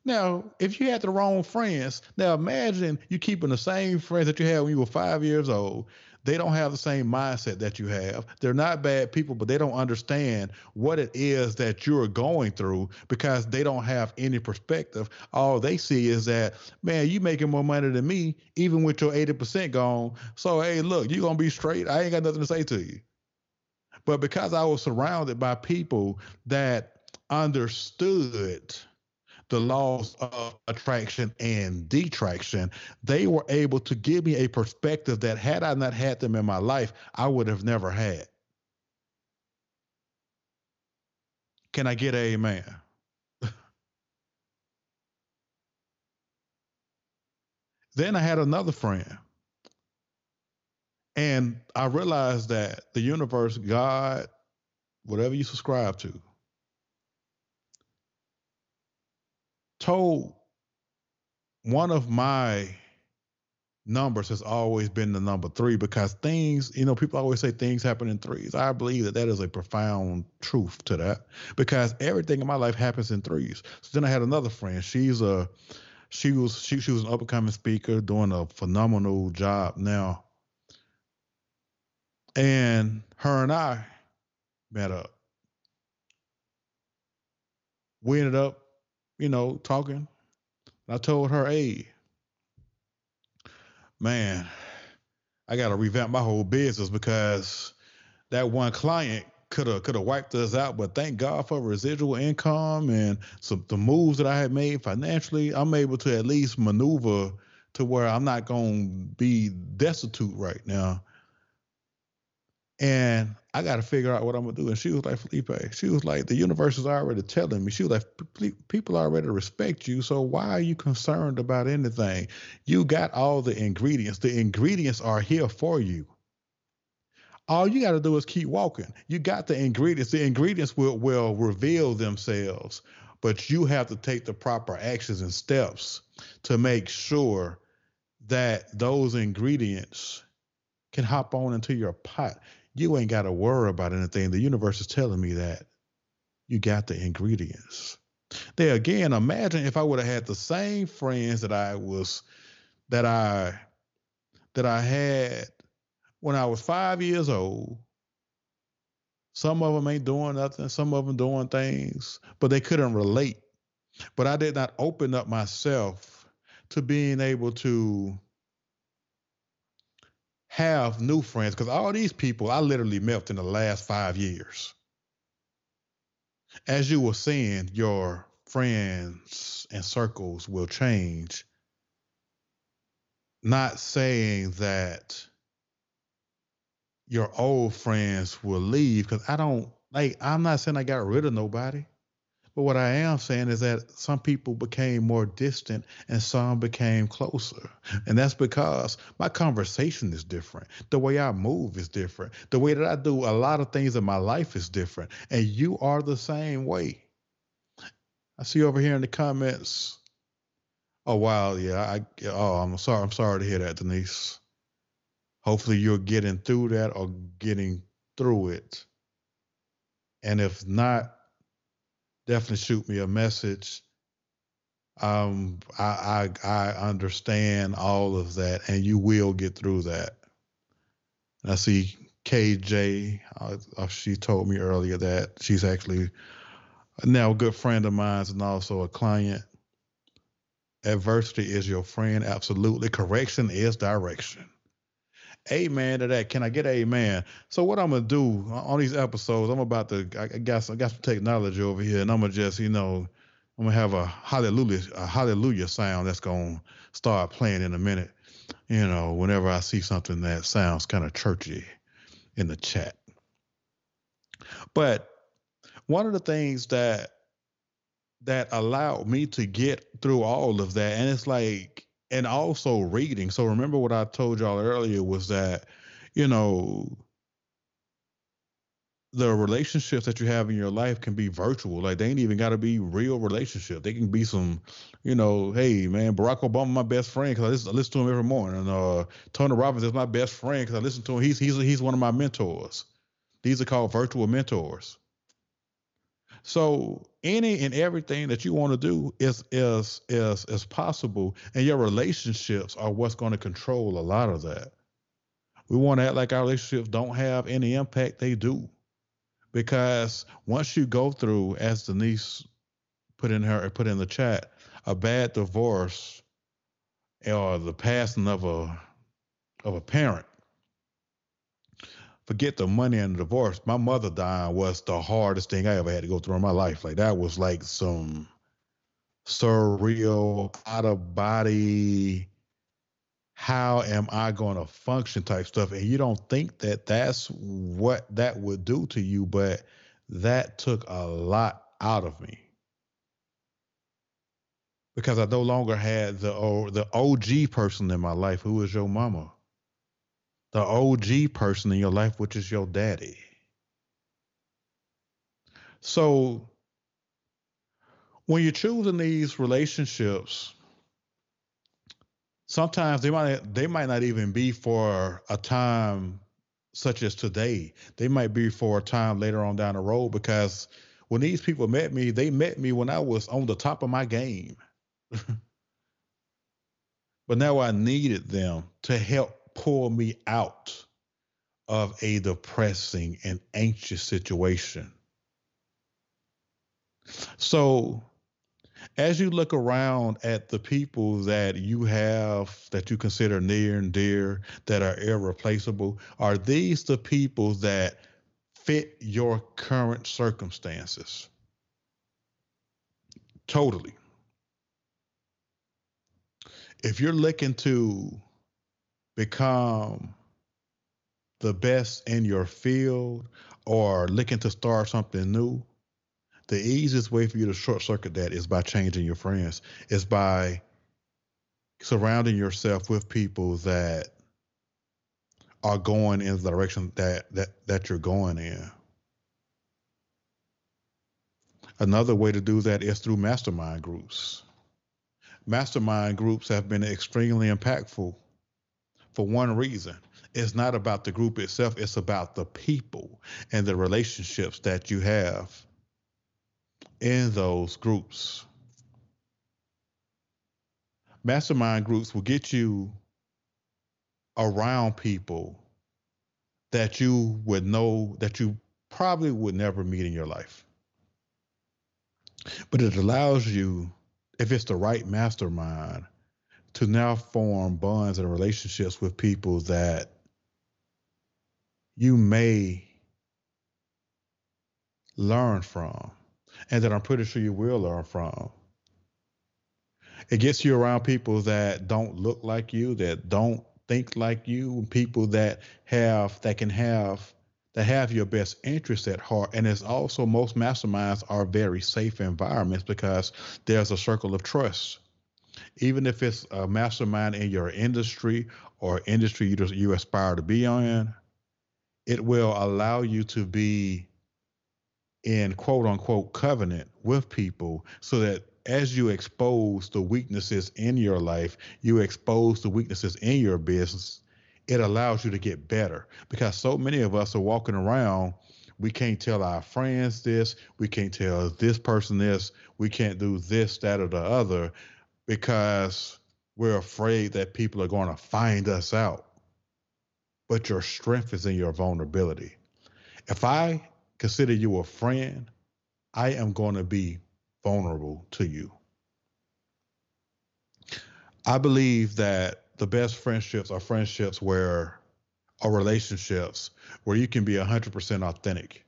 Now, if you had the wrong friends, now imagine you keeping the same friends that you had when you were five years old they don't have the same mindset that you have. They're not bad people, but they don't understand what it is that you're going through because they don't have any perspective. All they see is that, man, you making more money than me, even with your 80% gone. So, hey, look, you're going to be straight. I ain't got nothing to say to you. But because I was surrounded by people that understood the laws of attraction and detraction, they were able to give me a perspective that had I not had them in my life, I would have never had. Can I get a amen? then I had another friend. And I realized that the universe, God, whatever you subscribe to, told one of my numbers has always been the number three because things, you know, people always say things happen in threes. I believe that that is a profound truth to that because everything in my life happens in threes. So then I had another friend. She's a, she was she she was an up and coming speaker doing a phenomenal job now. And her and I met up. We ended up you know, talking. I told her, hey, man, I got to revamp my whole business because that one client could have could have wiped us out. But thank God for residual income and some the moves that I had made financially. I'm able to at least maneuver to where I'm not to be destitute right now and I got to figure out what I'm gonna do. And she was like, Felipe, she was like, the universe is already telling me. She was like, people already respect you, so why are you concerned about anything? You got all the ingredients. The ingredients are here for you. All you got to do is keep walking. You got the ingredients. The ingredients will will reveal themselves, but you have to take the proper actions and steps to make sure that those ingredients can hop on into your pot you ain't got to worry about anything. The universe is telling me that you got the ingredients. There again, imagine if I would have had the same friends that I was that I that I had when I was five years old. Some of them ain't doing nothing, some of them doing things, but they couldn't relate. But I did not open up myself to being able to have new friends because all these people I literally met in the last five years. As you were saying, your friends and circles will change. Not saying that your old friends will leave because I don't like, I'm not saying I got rid of nobody. But what I am saying is that some people became more distant and some became closer. And that's because my conversation is different. The way I move is different. The way that I do a lot of things in my life is different. And you are the same way. I see over here in the comments. Oh wow, yeah. I oh I'm sorry. I'm sorry to hear that, Denise. Hopefully you're getting through that or getting through it. And if not, definitely shoot me a message. Um, I, I I understand all of that, and you will get through that. And I see KJ. Uh, uh, she told me earlier that she's actually now a good friend of mine and also a client. Adversity is your friend, absolutely. Correction is direction amen to that. Can I get amen? So what I'm gonna do uh, on these episodes, I'm about to I got I got some technology over here, and I'm gonna just you know I'm gonna have a hallelujah a hallelujah sound that's gonna start playing in a minute. You know, whenever I see something that sounds kind of churchy in the chat. But one of the things that that allowed me to get through all of that, and it's like and also reading. So remember what I told y'all earlier was that, you know, the relationships that you have in your life can be virtual. Like they ain't even got to be real relationship. They can be some, you know, hey man, Barack Obama my best friend because I listen, I listen to him every morning. And uh, Tony Robbins is my best friend because I listen to him. He's he's he's one of my mentors. These are called virtual mentors. So any and everything that you want to do is is is is possible, and your relationships are what's going to control a lot of that. We want to act like our relationships don't have any impact. They do, because once you go through, as Denise put in her put in the chat, a bad divorce or the passing of a of a parent, forget the money and the divorce. My mother dying was the hardest thing I ever had to go through in my life. Like that was like some surreal, out of body. How am I going to function type stuff? And you don't think that that's what that would do to you, but that took a lot out of me because I no longer had the the OG person in my life who was your mama the OG person in your life, which is your daddy. So when you're choosing these relationships, sometimes they might they might not even be for a time such as today. They might be for a time later on down the road because when these people met me, they met me when I was on the top of my game. but now I needed them to help pull me out of a depressing and anxious situation. So, as you look around at the people that you have that you consider near and dear that are irreplaceable, are these the people that fit your current circumstances? Totally. If you're looking to become the best in your field or looking to start something new, the easiest way for you to short circuit that is by changing your friends, is by surrounding yourself with people that are going in the direction that that that you're going in. Another way to do that is through mastermind groups. Mastermind groups have been extremely impactful for one reason. It's not about the group itself, it's about the people and the relationships that you have in those groups. Mastermind groups will get you around people that you would know that you probably would never meet in your life. But it allows you, if it's the right mastermind, to now form bonds and relationships with people that you may learn from and that I'm pretty sure you will learn from. It gets you around people that don't look like you, that don't think like you, people that have that can have that have your best interest at heart. And it's also most masterminds are very safe environments because there's a circle of trust. Even if it's a mastermind in your industry or industry you, you aspire to be on, it will allow you to be in quote unquote covenant with people so that as you expose the weaknesses in your life, you expose the weaknesses in your business, it allows you to get better. Because so many of us are walking around we can't tell our friends this we can't tell this person this we can't do this that or the other because we're afraid that people are going to find us out. But your strength is in your vulnerability. If i consider you a friend i am going to be vulnerable to you. I believe that the best friendships are friendships where are relationships where you can be 100% authentic.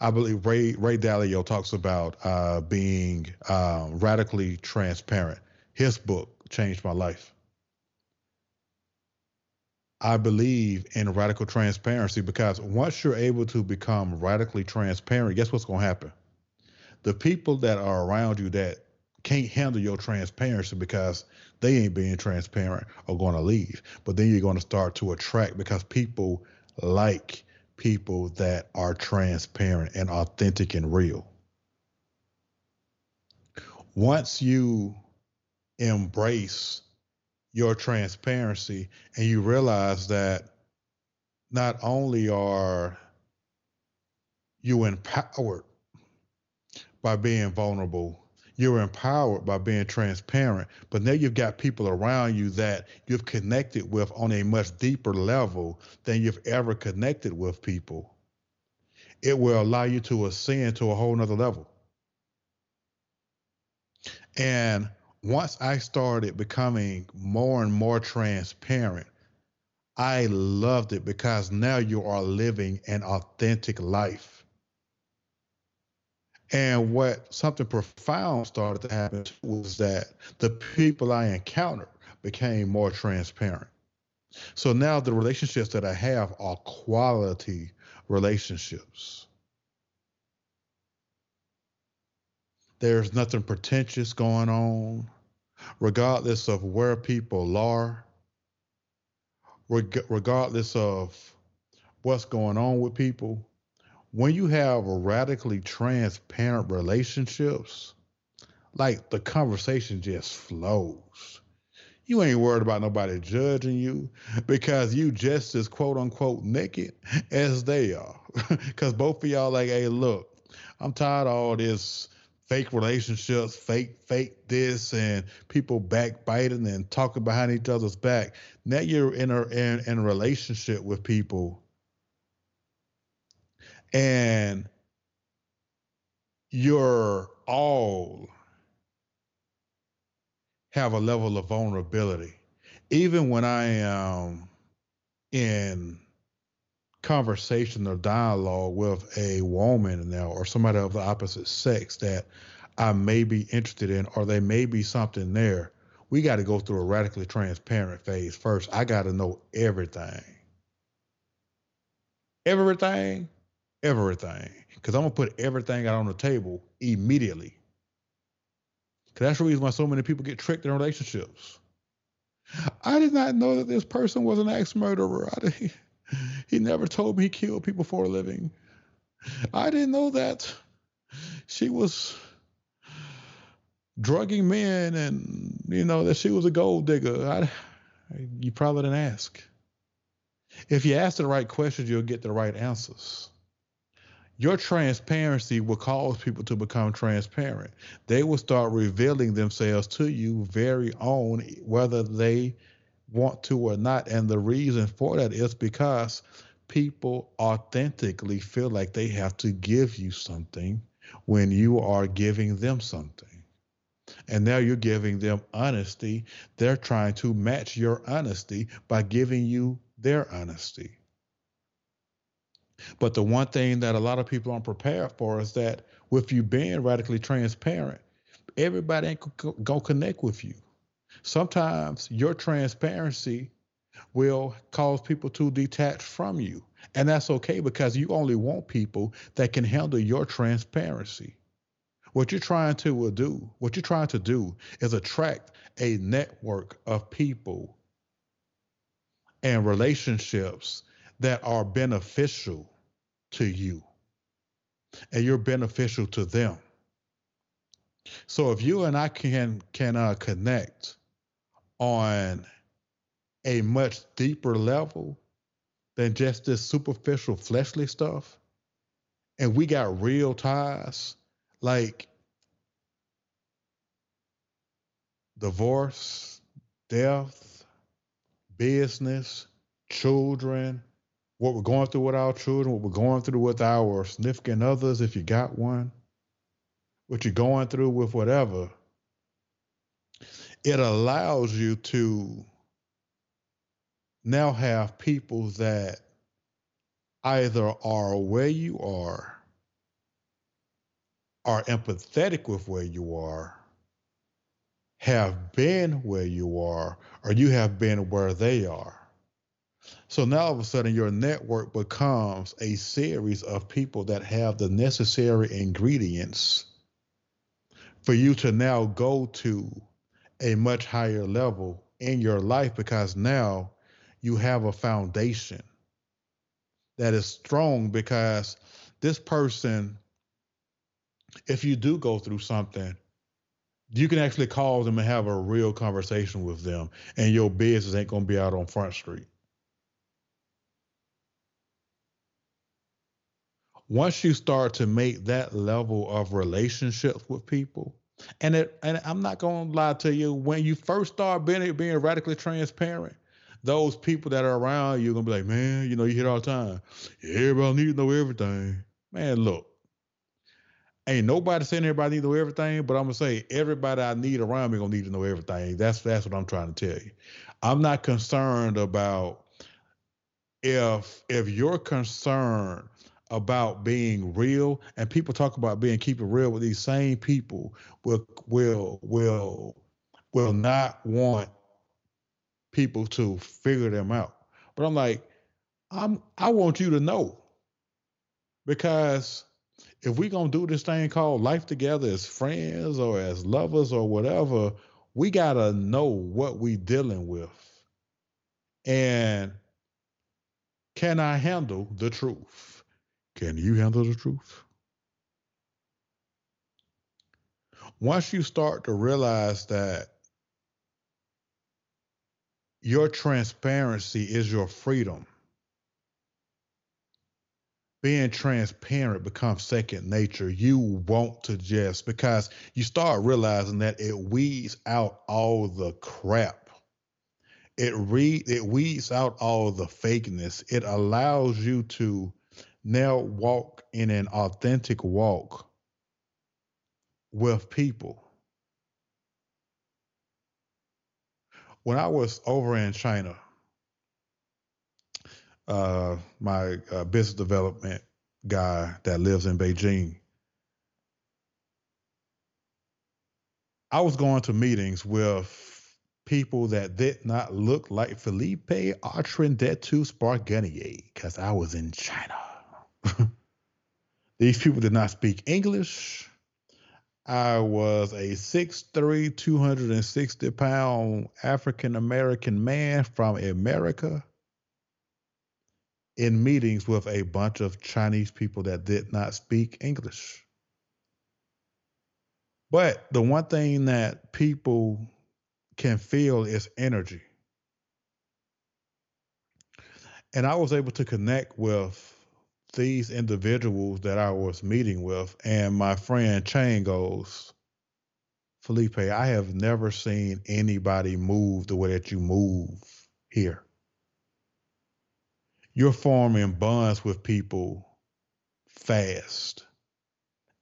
I believe Ray Ray Dalio talks about uh, being uh, radically transparent. His book changed my life. I believe in radical transparency because once you're able to become radically transparent, guess what's going to happen? The people that are around you that can't handle your transparency because they ain't being transparent are going to leave. But then you're going to start to attract because people like people that are transparent and authentic and real. Once you embrace your transparency and you realize that not only are you empowered by being vulnerable you're empowered by being transparent. But now you've got people around you that you've connected with on a much deeper level than you've ever connected with people. It will allow you to ascend to a whole nother level. And once I started becoming more and more transparent, I loved it because now you are living an authentic life. And what something profound started to happen was that the people I encountered became more transparent. So now the relationships that I have are quality relationships. There's nothing pretentious going on, regardless of where people are, regardless of what's going on with people when you have radically transparent relationships, like the conversation just flows. You ain't worried about nobody judging you because you just as quote unquote naked as they are. Because both of y'all like, hey, look, I'm tired of all this fake relationships, fake, fake this, and people backbiting and talking behind each other's back. Now you're in a in, in a relationship with people and you're all have a level of vulnerability. Even when I am in conversation or dialogue with a woman now or somebody of the opposite sex that I may be interested in, or there may be something there, we got to go through a radically transparent phase first. I got to know everything. Everything everything because I'm gonna put everything out on the table immediately. Because that's the reason why so many people get tricked in relationships. I did not know that this person was an axe murderer. He never told me he killed people for a living. I didn't know that she was drugging men and you know that she was a gold digger. I, you probably didn't ask. If you ask the right questions, you'll get the right answers your transparency will cause people to become transparent. They will start revealing themselves to you very own, whether they want to or not. And the reason for that is because people authentically feel like they have to give you something when you are giving them something. And now you're giving them honesty. They're trying to match your honesty by giving you their honesty. But the one thing that a lot of people aren't prepared for is that with you being radically transparent, everybody ain't gonna connect with you. Sometimes your transparency will cause people to detach from you. And that's okay because you only want people that can handle your transparency. What you're trying to uh, do, what you're trying to do is attract a network of people and relationships that are beneficial to you and you're beneficial to them. So if you and I can can uh, connect on a much deeper level than just this superficial fleshly stuff, and we got real ties, like divorce, death, business, children, what we're going through with our children, what we're going through with our significant others, if you got one, what you're going through with whatever, it allows you to now have people that either are where you are, are empathetic with where you are, have been where you are, or you have been where they are. So now all of a sudden, your network becomes a series of people that have the necessary ingredients for you to now go to a much higher level in your life because now you have a foundation that is strong because this person, if you do go through something, you can actually call them and have a real conversation with them, and your business ain't gonna be out on Front Street. Once you start to make that level of relationships with people, and it, and I'm not gonna lie to you, when you first start being being radically transparent, those people that are around you are gonna be like, man, you know, you hear all the time, everybody need to know everything. Man, look, ain't nobody saying everybody need to know everything, but I'm gonna say everybody I need around me gonna need to know everything. That's that's what I'm trying to tell you. I'm not concerned about if if you're concerned about being real, and people talk about being keeping real with these same people will will will will not want people to figure them out. But I'm like, I'm I want you to know because if we're gonna do this thing called life together as friends or as lovers or whatever, we gotta know what we dealing with. And can I handle the truth? Can you handle the truth? Once you start to realize that your transparency is your freedom, being transparent becomes second nature. You want to just because you start realizing that it weeds out all the crap. It re it weeds out all the fakeness. It allows you to now walk in an authentic walk with people. When I was over in China, uh, my uh, business development guy that lives in Beijing, I was going to meetings with people that did not look like Felipe Artrandetu Sparganier because I was in China. These people did not speak English. I was a 6'3, 260 pound African American man from America in meetings with a bunch of Chinese people that did not speak English. But the one thing that people can feel is energy. And I was able to connect with these individuals that I was meeting with, and my friend Chang goes, Felipe, I have never seen anybody move the way that you move here. You're forming bonds with people fast.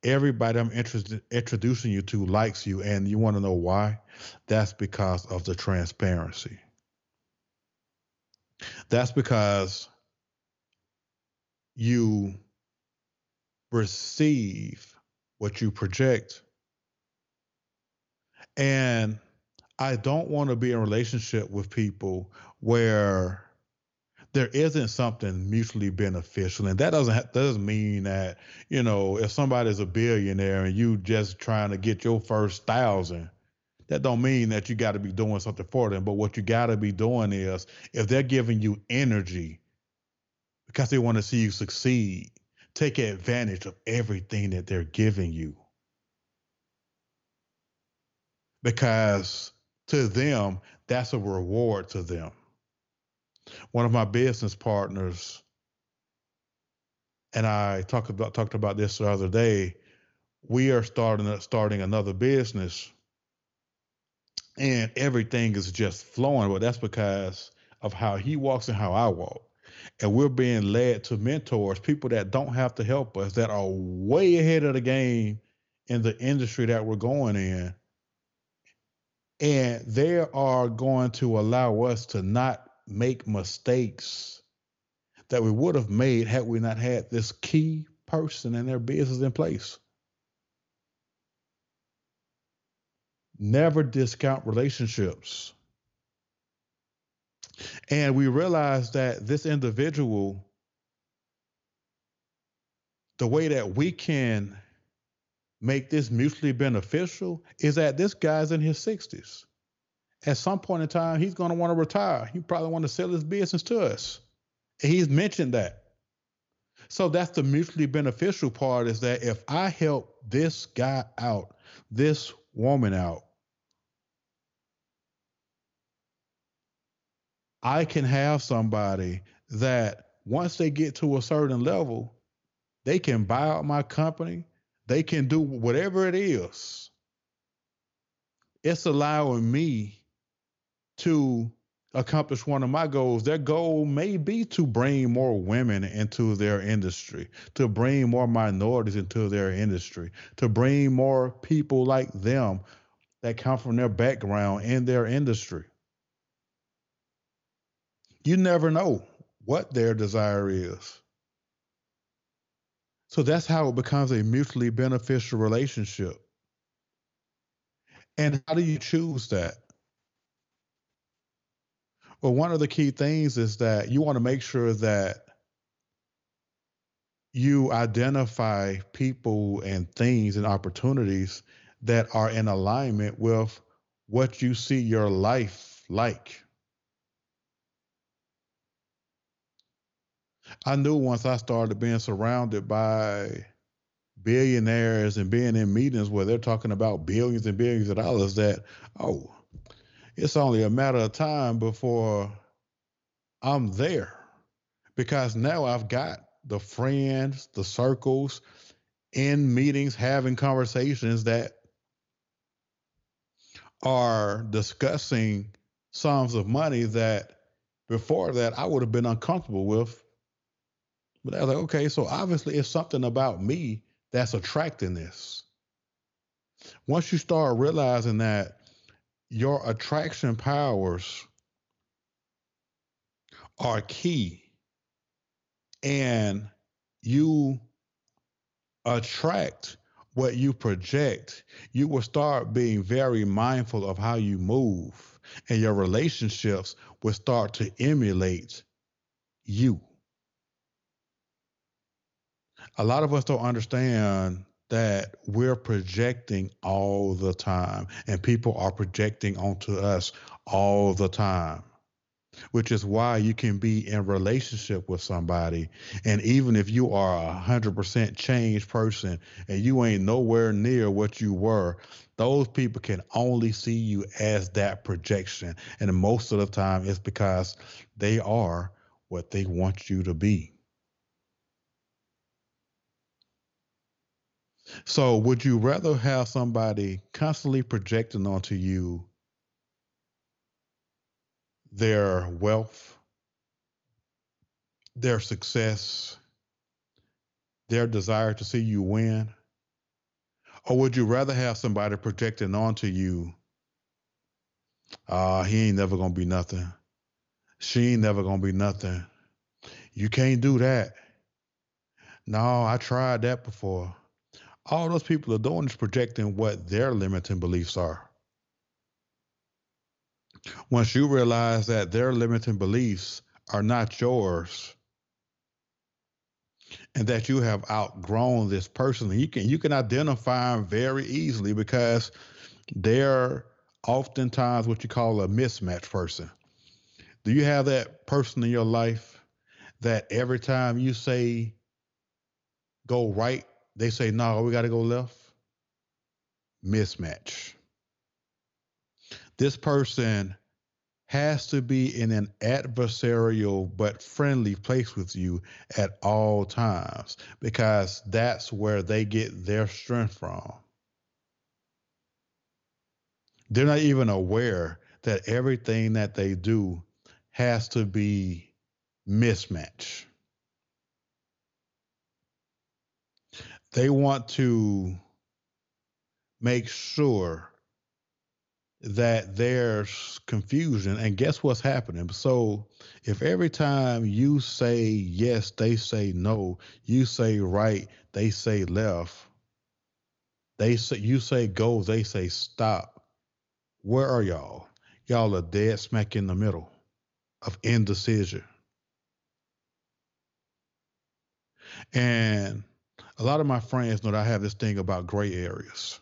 Everybody I'm interested introducing you to likes you, and you want to know why? That's because of the transparency. That's because you receive what you project. And I don't want to be in a relationship with people where there isn't something mutually beneficial, and that doesn't ha- doesn't mean that you know if somebody's a billionaire and you just trying to get your first thousand, that don't mean that you got to be doing something for them. But what you got to be doing is if they're giving you energy because they want to see you succeed, take advantage of everything that they're giving you. Because to them, that's a reward to them. One of my business partners and I talked about talked about this the other day. We are starting starting another business, and everything is just flowing. But that's because of how he walks and how I walk. And we're being led to mentors, people that don't have to help us, that are way ahead of the game in the industry that we're going in and they are going to allow us to not make mistakes that we would have made had we not had this key person in their business in place. Never discount relationships. And we realize that this individual, the way that we can make this mutually beneficial is that this guy's in his 60s. At some point in time, he's going to want to retire. He probably want to sell his business to us. He's mentioned that. So that's the mutually beneficial part is that if I help this guy out, this woman out, I can have somebody that once they get to a certain level, they can buy out my company, they can do whatever it is. It's allowing me to accomplish one of my goals. Their goal may be to bring more women into their industry, to bring more minorities into their industry, to bring more people like them that come from their background in their industry. You never know what their desire is. So that's how it becomes a mutually beneficial relationship. And how do you choose that? Well, one of the key things is that you want to make sure that you identify people and things and opportunities that are in alignment with what you see your life like. I knew once I started being surrounded by billionaires and being in meetings where they're talking about billions and billions of dollars that, oh, it's only a matter of time before I'm there. Because now I've got the friends, the circles in meetings, having conversations that are discussing sums of money that before that I would have been uncomfortable with but I was like, okay, so obviously it's something about me that's attracting this. Once you start realizing that your attraction powers are key and you attract what you project, you will start being very mindful of how you move, and your relationships will start to emulate you a lot of us don't understand that we're projecting all the time and people are projecting onto us all the time which is why you can be in relationship with somebody and even if you are a hundred percent changed person and you ain't nowhere near what you were those people can only see you as that projection and most of the time it's because they are what they want you to be So, would you rather have somebody constantly projecting onto you their wealth, their success, their desire to see you win? Or would you rather have somebody projecting onto you, ah, uh, he ain't never gonna be nothing. She ain't never gonna be nothing. You can't do that. No, I tried that before all those people are doing is projecting what their limiting beliefs are. Once you realize that their limiting beliefs are not yours and that you have outgrown this person, you can you can identify them very easily because they're oftentimes what you call a mismatch person. Do you have that person in your life that every time you say go right, they say no, we got to go left? Mismatch. This person has to be in an adversarial but friendly place with you at all times because that's where they get their strength from. They're not even aware that everything that they do has to be mismatch. They want to make sure that there's confusion. And guess what's happening? So if every time you say yes, they say no, you say right, they say left, they say you say go, they say stop. Where are y'all? Y'all are dead smack in the middle of indecision. And a lot of my friends know that I have this thing about gray areas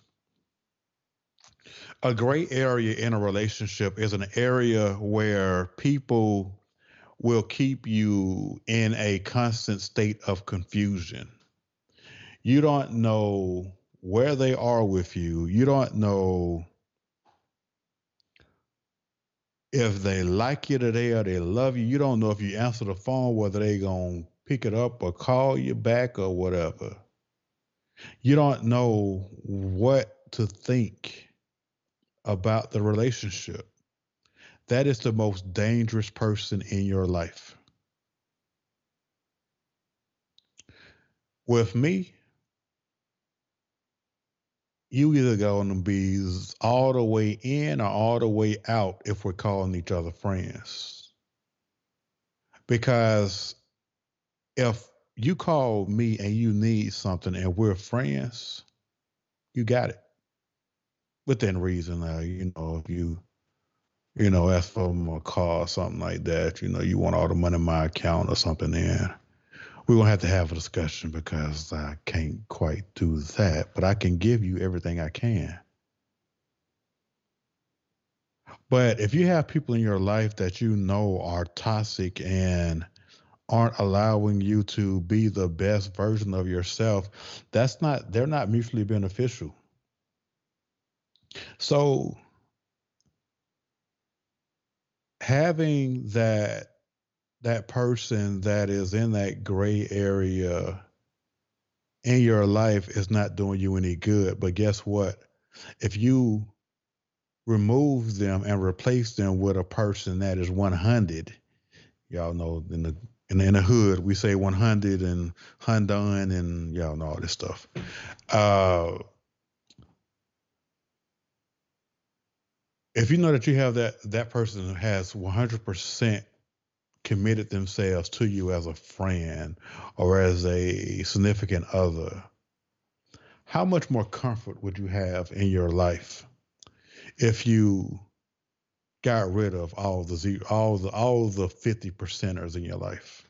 a gray area in a relationship is an area where people will keep you in a constant state of confusion. You don't know where they are with you. You don't know if they like you today or they love you. You don't know if you answer the phone whether they going to pick it up or call you back or whatever. You don't know what to think about the relationship. That is the most dangerous person in your life. With me, you either going to be all the way in or all the way out if we're calling each other friends. Because if you call me and you need something and we're friends, you got it within reason. Uh, you know, if you you know ask for a car or something like that, you know, you want all the money in my account or something, then we're gonna have to have a discussion because I can't quite do that, but I can give you everything I can. But if you have people in your life that you know are toxic and aren't allowing you to be the best version of yourself, that's not they're not mutually beneficial. So having that that person that is in that gray area in your life is not doing you any good. But guess what? If you remove them and replace them with a person that is 100, y'all know in the the, in the hood we say 100 and Hundun and y'all know all this stuff. Uh, if you know that you have that that person has 100% committed themselves to you as a friend or as a significant other how much more comfort would you have in your life if you got rid of all the all the all the 50 percenters in your life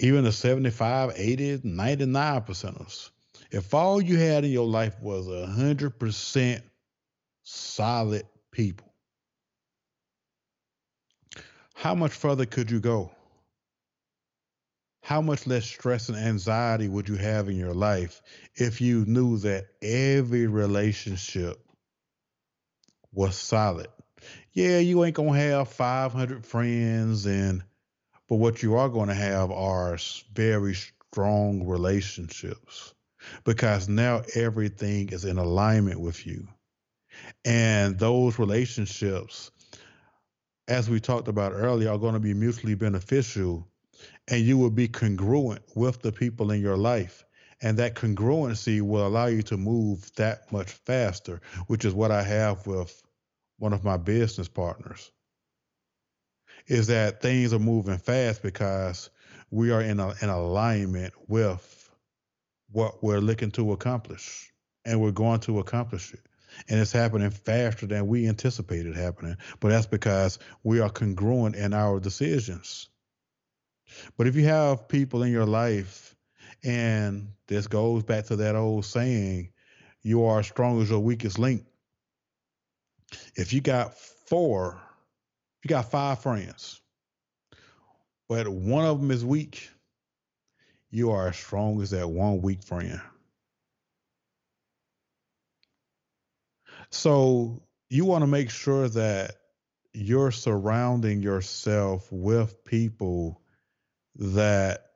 even the 75 80 99 percenters if all you had in your life was a hundred percent solid people. How much further could you go? How much less stress and anxiety would you have in your life if you knew that every relationship was solid? Yeah, you ain't going to have 500 friends and but what you are going to have are very strong relationships because now everything is in alignment with you. And those relationships, as we talked about earlier, are going to be mutually beneficial. And you will be congruent with the people in your life. And that congruency will allow you to move that much faster, which is what I have with one of my business partners. Is that things are moving fast because we are in, a, in alignment with what we're looking to accomplish and we're going to accomplish it. and it's happening faster than we anticipated happening. But that's because we are congruent in our decisions. But if you have people in your life, and this goes back to that old saying, you are as strong as your weakest link. If you got four, you got five friends, but one of them is weak, you are as strong as that one weak friend. So you want to make sure that you're surrounding yourself with people that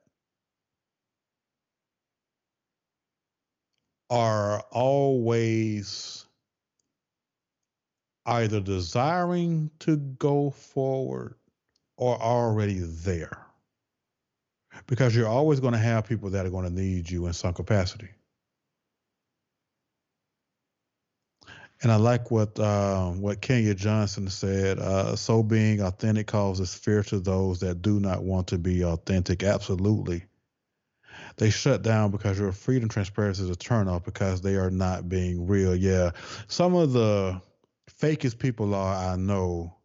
are always either desiring to go forward or already there. Because you're always going to have people that are going to need you in some capacity. And I like what uh, what Kenya Johnson said. Uh, so being authentic causes fear to those that do not want to be authentic. Absolutely. They shut down because your freedom transparency is a turnoff because they are not being real. Yeah. Some of the fakest people are I know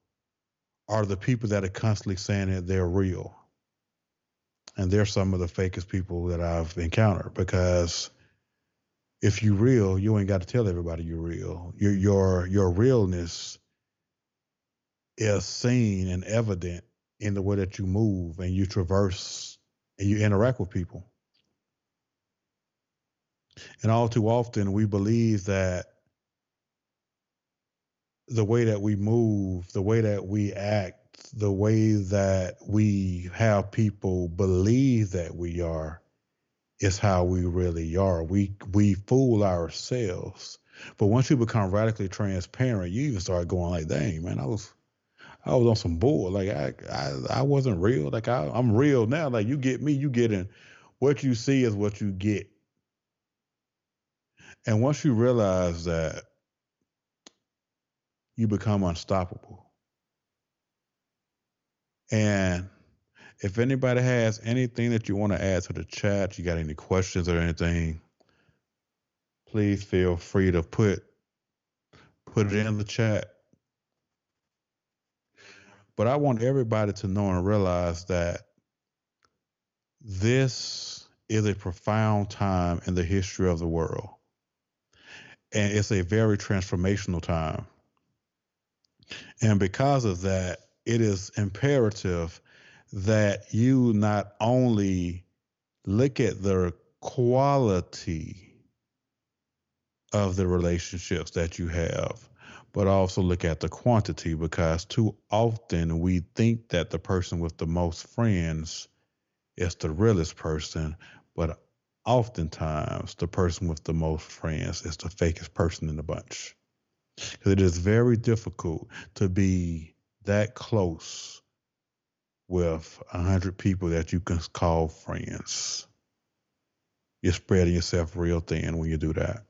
are the people that are constantly saying that they're real. And they're some of the fakest people that I've encountered because if you're real, you ain't got to tell everybody you're real. Your your your realness is seen and evident in the way that you move and you traverse and you interact with people. And all too often we believe that the way that we move, the way that we act, the way that we have people believe that we are is how we really are. We we fool ourselves. But once you become radically transparent, you even start going like, "Dang, man, I was I was on some bull. Like I I, I wasn't real. Like I, I'm real now. Like you get me, you get in. What you see is what you get. And once you realize that, you become unstoppable. And if anybody has anything that you want to add to the chat, you got any questions or anything, please feel free to put put it in the chat. But I want everybody to know and realize that this is a profound time in the history of the world. And it's a very transformational time. And because of that, it is imperative that you not only look at the quality of the relationships that you have, but also look at the quantity because too often we think that the person with the most friends is the realest person, but oftentimes the person with the most friends is the fakest person in the bunch. Because it is very difficult to be that close with a hundred people that you can call friends. You're spreading yourself real thin when you do that.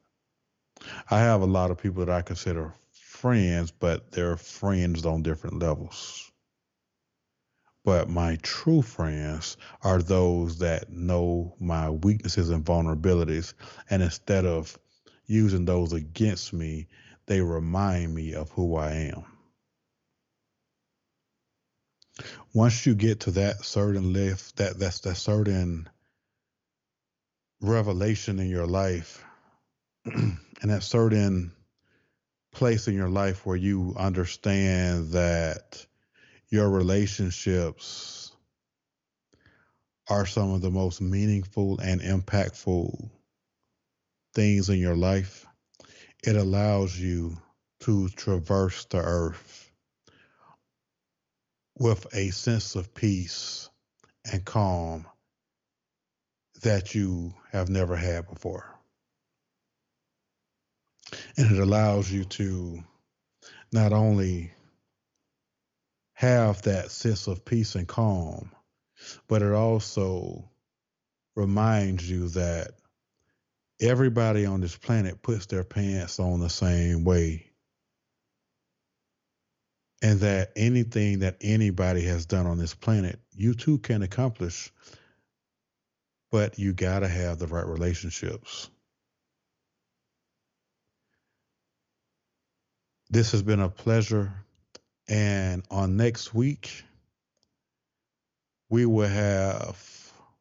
I have a lot of people that I consider friends, but they're friends on different levels. But my true friends are those that know my weaknesses and vulnerabilities. And instead of using those against me, they remind me of who I am. Once you get to that certain lift, that that's that certain revelation in your life, and that certain place in your life where you understand that your relationships are some of the most meaningful and impactful things in your life, it allows you to traverse the earth with a sense of peace and calm that you have never had before. And it allows you to not only have that sense of peace and calm, but it also reminds you that everybody on this planet puts their pants on the same way and that anything that anybody has done on this planet, you too can accomplish. But you got to have the right relationships. This has been a pleasure. And on next week, we will have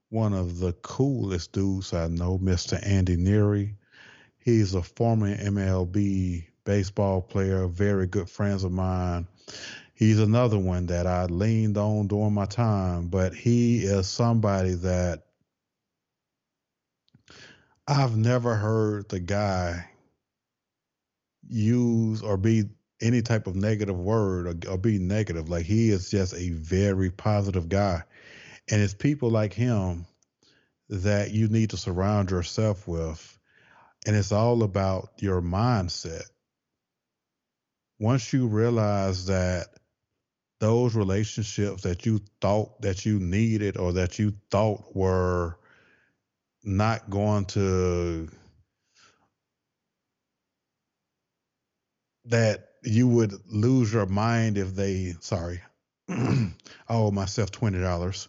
one of the coolest dudes I know, Mr. Andy Neary. He's a former MLB baseball player, very good friends of mine. He's another one that I leaned on during my time, but he is somebody that I've never heard the guy use or be any type of negative word or, or, be negative. Like he is just a very positive guy. And it's people like him that you need to surround yourself with. And it's all about your mindset. Once you realize that those relationships that you thought that you needed or that you thought were not going to that you would lose your mind if they sorry i owe myself $20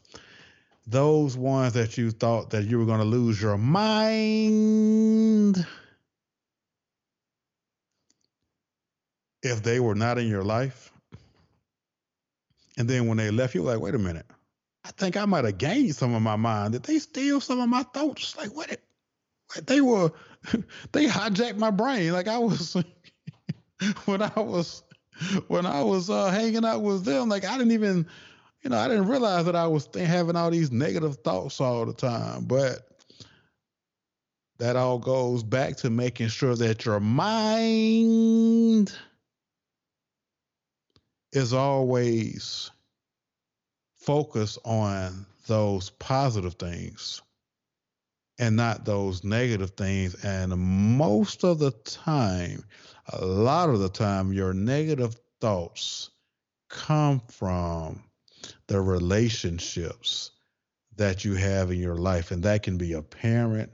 those ones that you thought that you were going to lose your mind if they were not in your life and then when they left you like wait a minute I think I might have gained some of my mind. Did they steal some of my thoughts? Like what? It, they were, they hijacked my brain. Like I was when I was when I was uh, hanging out with them. Like I didn't even, you know, I didn't realize that I was having all these negative thoughts all the time. But that all goes back to making sure that your mind is always focused on those positive things and not those negative things. And most of the time, a lot of the time, your negative thoughts come from the relationships that you have in your life. And that can be a parent,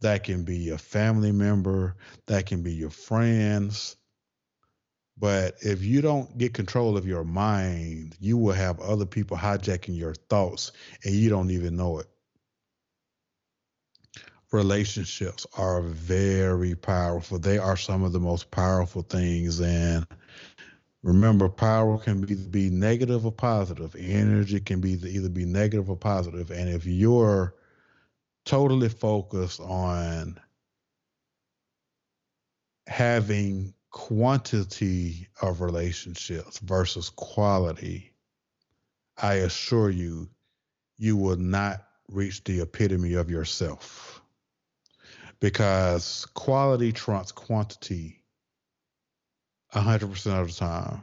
that can be a family member, that can be your friends, but if you don't get control of your mind, you will have other people hijacking your thoughts and you don't even know it. Relationships are very powerful. They are some of the most powerful things. And remember, power can be, be negative or positive. Energy can be either be negative or positive. And if you're totally focused on having quantity of relationships versus quality, I assure you, you will not reach the epitome of yourself because quality trumps quantity 100% of the time.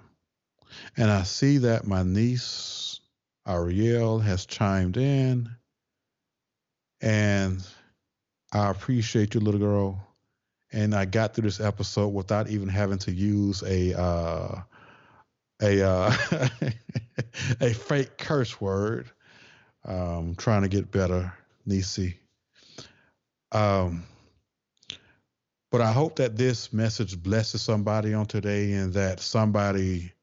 And I see that my niece, Ariel, has chimed in. And I appreciate you, little girl and I got through this episode without even having to use a uh, a uh, a fake curse word. Um, trying to get better, Nisi. Um, but I hope that this message blesses somebody on today, and that somebody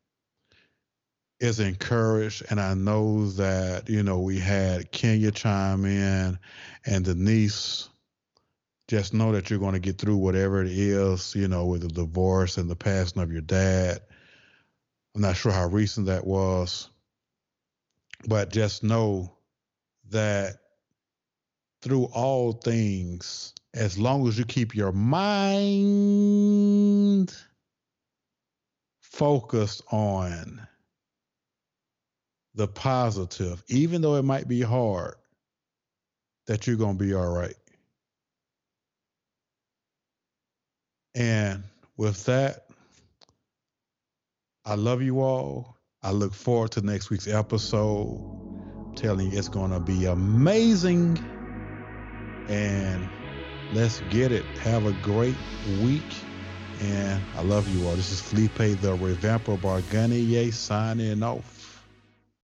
is encouraged. And I know that you know we had Kenya chime in, and Denise just know that you're going to get through whatever it is, you know, with the divorce and the passing of your dad. I'm not sure how recent that was, but just know that through all things, as long as you keep your mind focused on the positive, even though it might be hard, that you're going to be all right. And with that, I love you all. I look forward to next week's episode. I'm telling you, it's going to be amazing. And let's get it. Have a great week. And I love you all. This is Felipe the Revamper Barganier signing off.